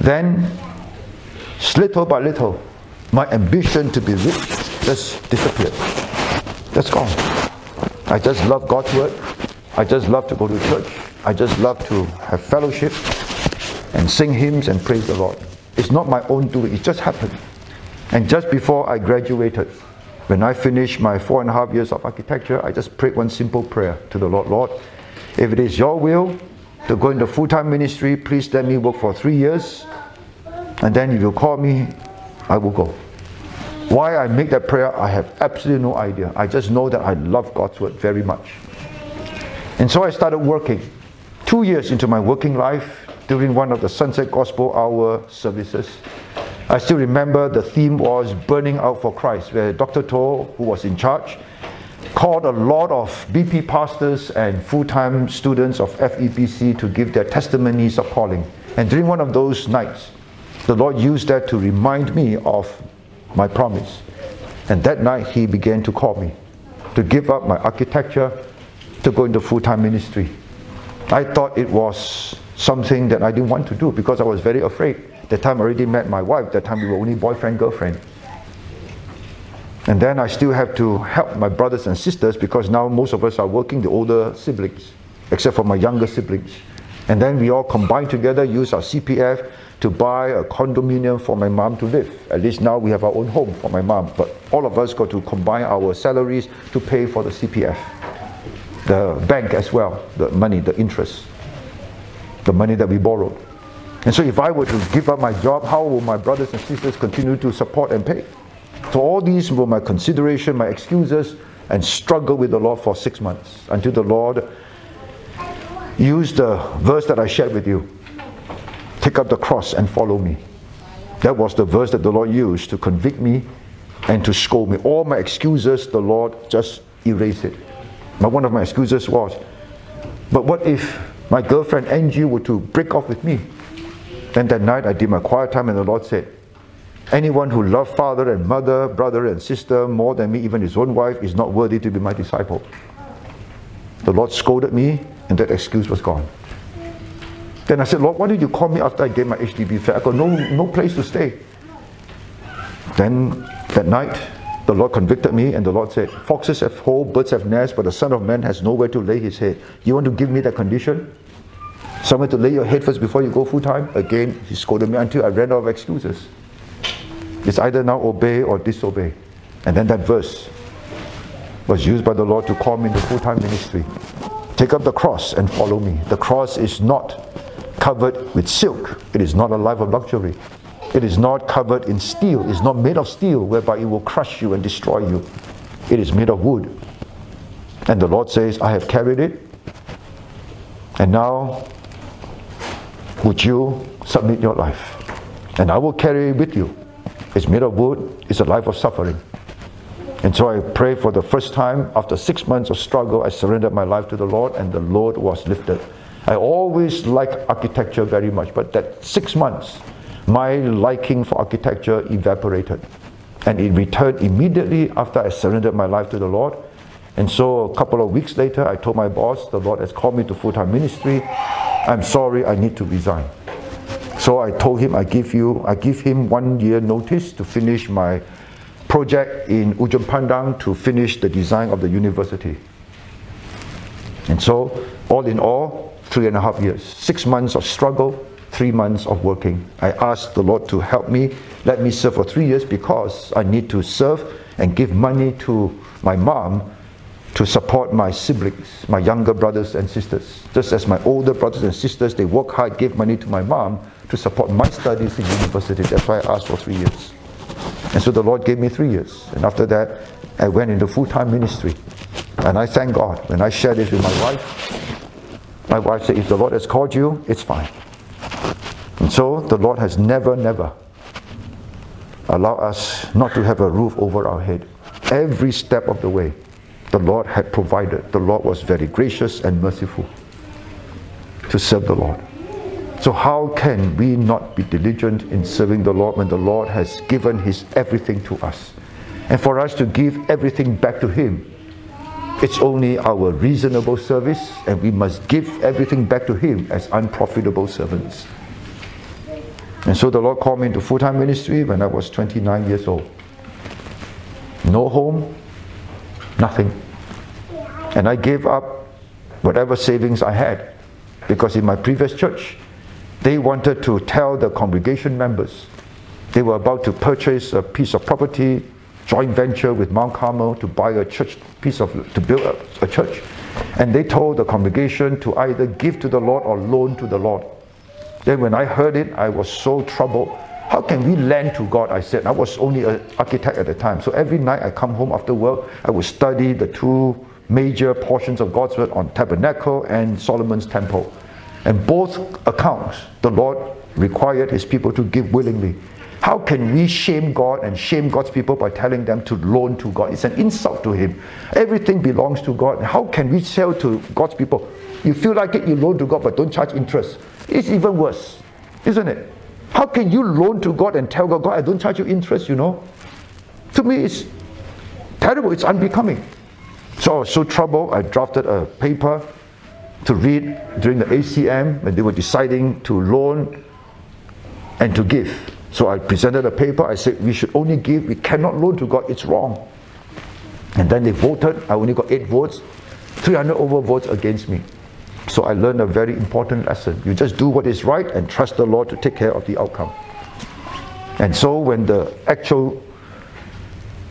then, little by little, my ambition to be rich just disappeared. That's gone. I just love God's word. I just love to go to church. I just love to have fellowship and sing hymns and praise the Lord. It's not my own doing, it just happened. And just before I graduated, when I finished my four and a half years of architecture, I just prayed one simple prayer to the Lord Lord, if it is your will to go into full time ministry, please let me work for three years. And then if you call me, I will go. Why I make that prayer, I have absolutely no idea. I just know that I love God's word very much. And so I started working. Two years into my working life, during one of the Sunset Gospel Hour services, I still remember the theme was Burning Out for Christ, where Dr. Tow, who was in charge, called a lot of BP pastors and full time students of FEBC to give their testimonies of calling. And during one of those nights, the Lord used that to remind me of my promise. And that night, He began to call me to give up my architecture to go into full time ministry. I thought it was something that I didn't want to do because I was very afraid. That time I already met my wife, that time we were only boyfriend, girlfriend. And then I still have to help my brothers and sisters because now most of us are working, the older siblings, except for my younger siblings. And then we all combine together, use our CPF to buy a condominium for my mom to live. At least now we have our own home for my mom. But all of us got to combine our salaries to pay for the CPF. The bank as well, the money, the interest, the money that we borrowed. And so if I were to give up my job, how will my brothers and sisters continue to support and pay? So all these were my consideration, my excuses, and struggle with the Lord for six months until the Lord used the verse that I shared with you Take up the cross and follow me. That was the verse that the Lord used to convict me and to scold me. All my excuses, the Lord just erased it. But one of my excuses was, but what if my girlfriend Angie were to break off with me? Then that night I did my quiet time and the Lord said, Anyone who loves father and mother, brother and sister more than me, even his own wife, is not worthy to be my disciple. The Lord scolded me and that excuse was gone. Then I said, Lord, why did you call me after I gave my HDB flat? I got no, no place to stay. Then that night, the Lord convicted me, and the Lord said, Foxes have hole, birds have nests, but the Son of Man has nowhere to lay his head. You want to give me that condition? Somewhere to lay your head first before you go full time? Again, he scolded me until I ran out of excuses. It's either now obey or disobey. And then that verse was used by the Lord to call me into full time ministry. Take up the cross and follow me. The cross is not covered with silk. It is not a life of luxury. It is not covered in steel. It's not made of steel whereby it will crush you and destroy you. It is made of wood. And the Lord says, I have carried it. And now, would you submit your life? And I will carry it with you. It's made of wood. It's a life of suffering. And so I pray for the first time after six months of struggle, I surrendered my life to the Lord, and the Lord was lifted. I always liked architecture very much, but that six months, my liking for architecture evaporated. And it returned immediately after I surrendered my life to the Lord. And so a couple of weeks later, I told my boss, the Lord has called me to full time ministry. I'm sorry, I need to resign. So I told him I give you I give him one year notice to finish my project in Ujung Pandang to finish the design of the university. And so all in all, three and a half years, six months of struggle, three months of working. I asked the Lord to help me, let me serve for three years because I need to serve and give money to my mom to support my siblings, my younger brothers and sisters. Just as my older brothers and sisters, they work hard, give money to my mom to support my studies in university. That's why I asked for three years. And so the Lord gave me three years. And after that, I went into full time ministry. And I thank God. When I shared this with my wife, my wife said, If the Lord has called you, it's fine. And so the Lord has never, never allowed us not to have a roof over our head. Every step of the way, the Lord had provided. The Lord was very gracious and merciful to serve the Lord. So, how can we not be diligent in serving the Lord when the Lord has given His everything to us? And for us to give everything back to Him, it's only our reasonable service, and we must give everything back to Him as unprofitable servants. And so the Lord called me into full time ministry when I was 29 years old. No home, nothing. And I gave up whatever savings I had because in my previous church, they wanted to tell the congregation members they were about to purchase a piece of property, joint venture with Mount Carmel to buy a church piece of to build a, a church. And they told the congregation to either give to the Lord or loan to the Lord. Then when I heard it, I was so troubled. How can we lend to God? I said. I was only an architect at the time. So every night I come home after work, I would study the two major portions of God's word on tabernacle and Solomon's temple. And both accounts, the Lord required his people to give willingly. How can we shame God and shame God's people by telling them to loan to God? It's an insult to Him. Everything belongs to God. How can we sell to God's people, you feel like it, you loan to God, but don't charge interest? It's even worse, isn't it? How can you loan to God and tell God, God, I don't charge you interest, you know? To me, it's terrible, it's unbecoming. So I was so troubled, I drafted a paper to read during the ACM when they were deciding to loan and to give. So I presented a paper. I said, we should only give, we cannot loan to God, it's wrong. And then they voted. I only got eight votes, 300 over votes against me. So I learned a very important lesson. You just do what is right and trust the Lord to take care of the outcome. And so when the actual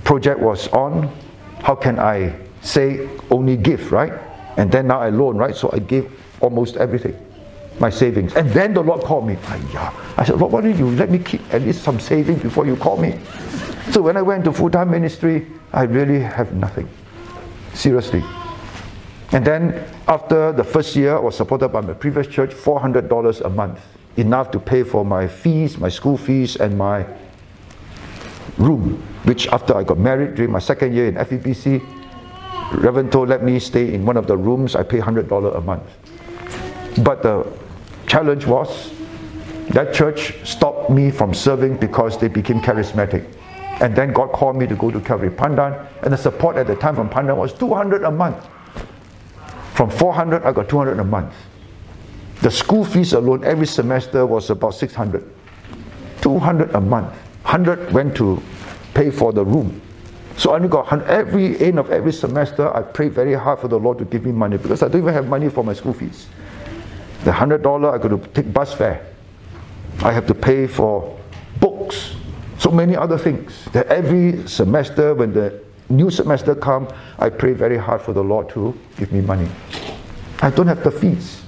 project was on, how can I say only give, right? And then now I loan, right? So I gave almost everything, my savings. And then the Lord called me. I said, Lord, why don't you let me keep at least some savings before you call me? So when I went to full time ministry, I really have nothing. Seriously. And then after the first year, I was supported by my previous church, $400 a month. Enough to pay for my fees, my school fees, and my room, which after I got married during my second year in FEBC, Reverend Tow let me stay in one of the rooms. I pay $100 a month. But the challenge was that church stopped me from serving because they became charismatic. And then God called me to go to Calvary Pandan, and the support at the time from Pandan was 200 a month. From 400, I got 200 a month. The school fees alone every semester was about 600. 200 a month. 100 went to pay for the room. So I only got every end of every semester. I prayed very hard for the Lord to give me money because I don't even have money for my school fees. The hundred dollar I got to take bus fare. I have to pay for books, so many other things. That every semester when the new semester come, I pray very hard for the Lord to give me money. I don't have the fees.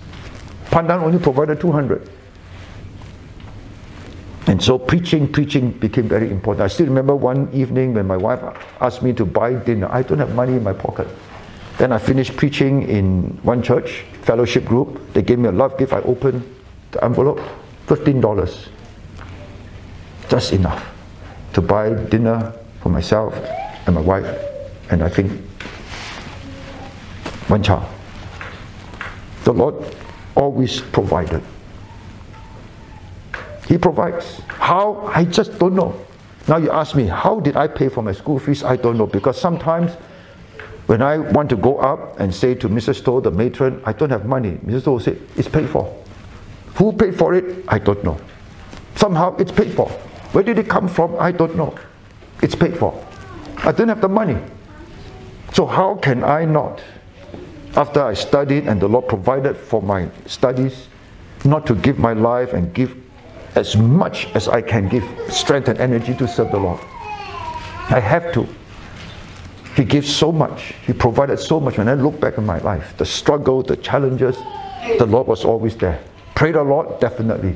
Pandan only provided 200. And so preaching, preaching became very important. I still remember one evening when my wife asked me to buy dinner. I don't have money in my pocket. Then I finished preaching in one church, fellowship group. They gave me a love gift. I opened the envelope, $15. Just enough to buy dinner for myself and my wife, and I think one child. The Lord always provided. He provides. How? I just don't know. Now you ask me, how did I pay for my school fees? I don't know because sometimes when I want to go up and say to Mrs. Stowe, the matron, I don't have money, Mrs. Stowe will say, it's paid for. Who paid for it? I don't know. Somehow it's paid for. Where did it come from? I don't know. It's paid for. I didn't have the money. So, how can I not, after I studied and the Lord provided for my studies, not to give my life and give as much as I can give strength and energy to serve the Lord? I have to. He gives so much. He provided so much. When I look back in my life, the struggle, the challenges, the Lord was always there. Prayed a lot, definitely.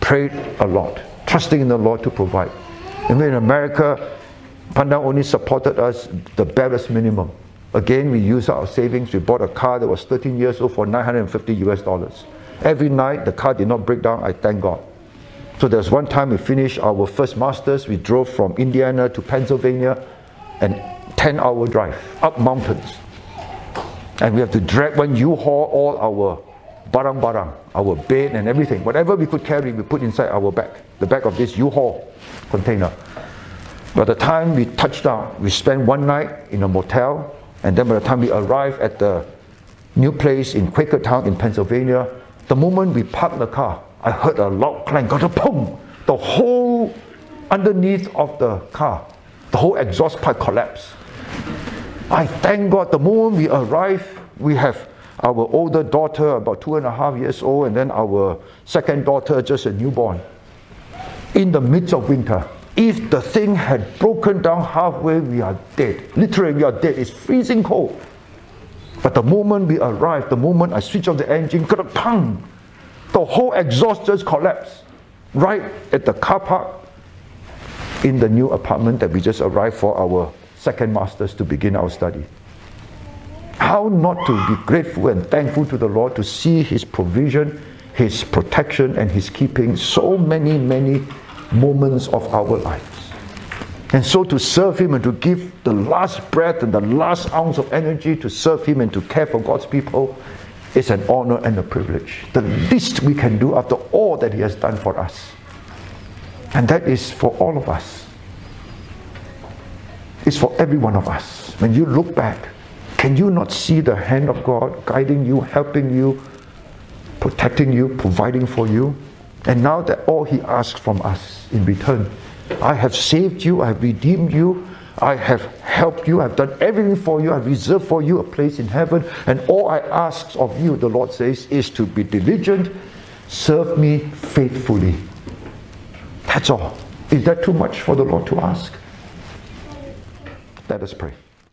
Prayed a lot. Trusting in the Lord to provide. And in America, Pandan only supported us the barest minimum. Again, we used our savings. We bought a car that was 13 years old for 950 US dollars. Every night, the car did not break down. I thank God. So there's one time we finished our first masters. We drove from Indiana to Pennsylvania, and 10 hour drive up mountains. And we have to drag when you haul all our barang barang, our bed and everything, whatever we could carry, we put inside our bag, the back of this U-Haul container. By the time we touched down, we spent one night in a motel, and then by the time we arrived at the new place in Quakertown in Pennsylvania, the moment we parked the car, I heard a loud clang, got a boom. The whole underneath of the car, the whole exhaust pipe collapsed. I thank God the moment we arrive, we have our older daughter, about two and a half years old, and then our second daughter, just a newborn. In the midst of winter, if the thing had broken down halfway, we are dead. Literally, we are dead. It's freezing cold. But the moment we arrive, the moment I switch on the engine, pang, the whole exhaust just collapsed right at the car park in the new apartment that we just arrived for our second masters to begin our study. How not to be grateful and thankful to the Lord to see His provision, His protection, and His keeping so many, many moments of our lives. And so to serve Him and to give the last breath and the last ounce of energy to serve Him and to care for God's people is an honor and a privilege. The least we can do after all that He has done for us. And that is for all of us It's for every one of us. When you look back, can you not see the hand of God guiding you, helping you, protecting you, providing for you? And now that all He asks from us in return, I have saved you, I have redeemed you, I have helped you, I've done everything for you, I've reserved for you a place in heaven, and all I ask of you, the Lord says, is to be diligent, serve me faithfully. That's all. Is that too much for the Lord to ask? Let us pray.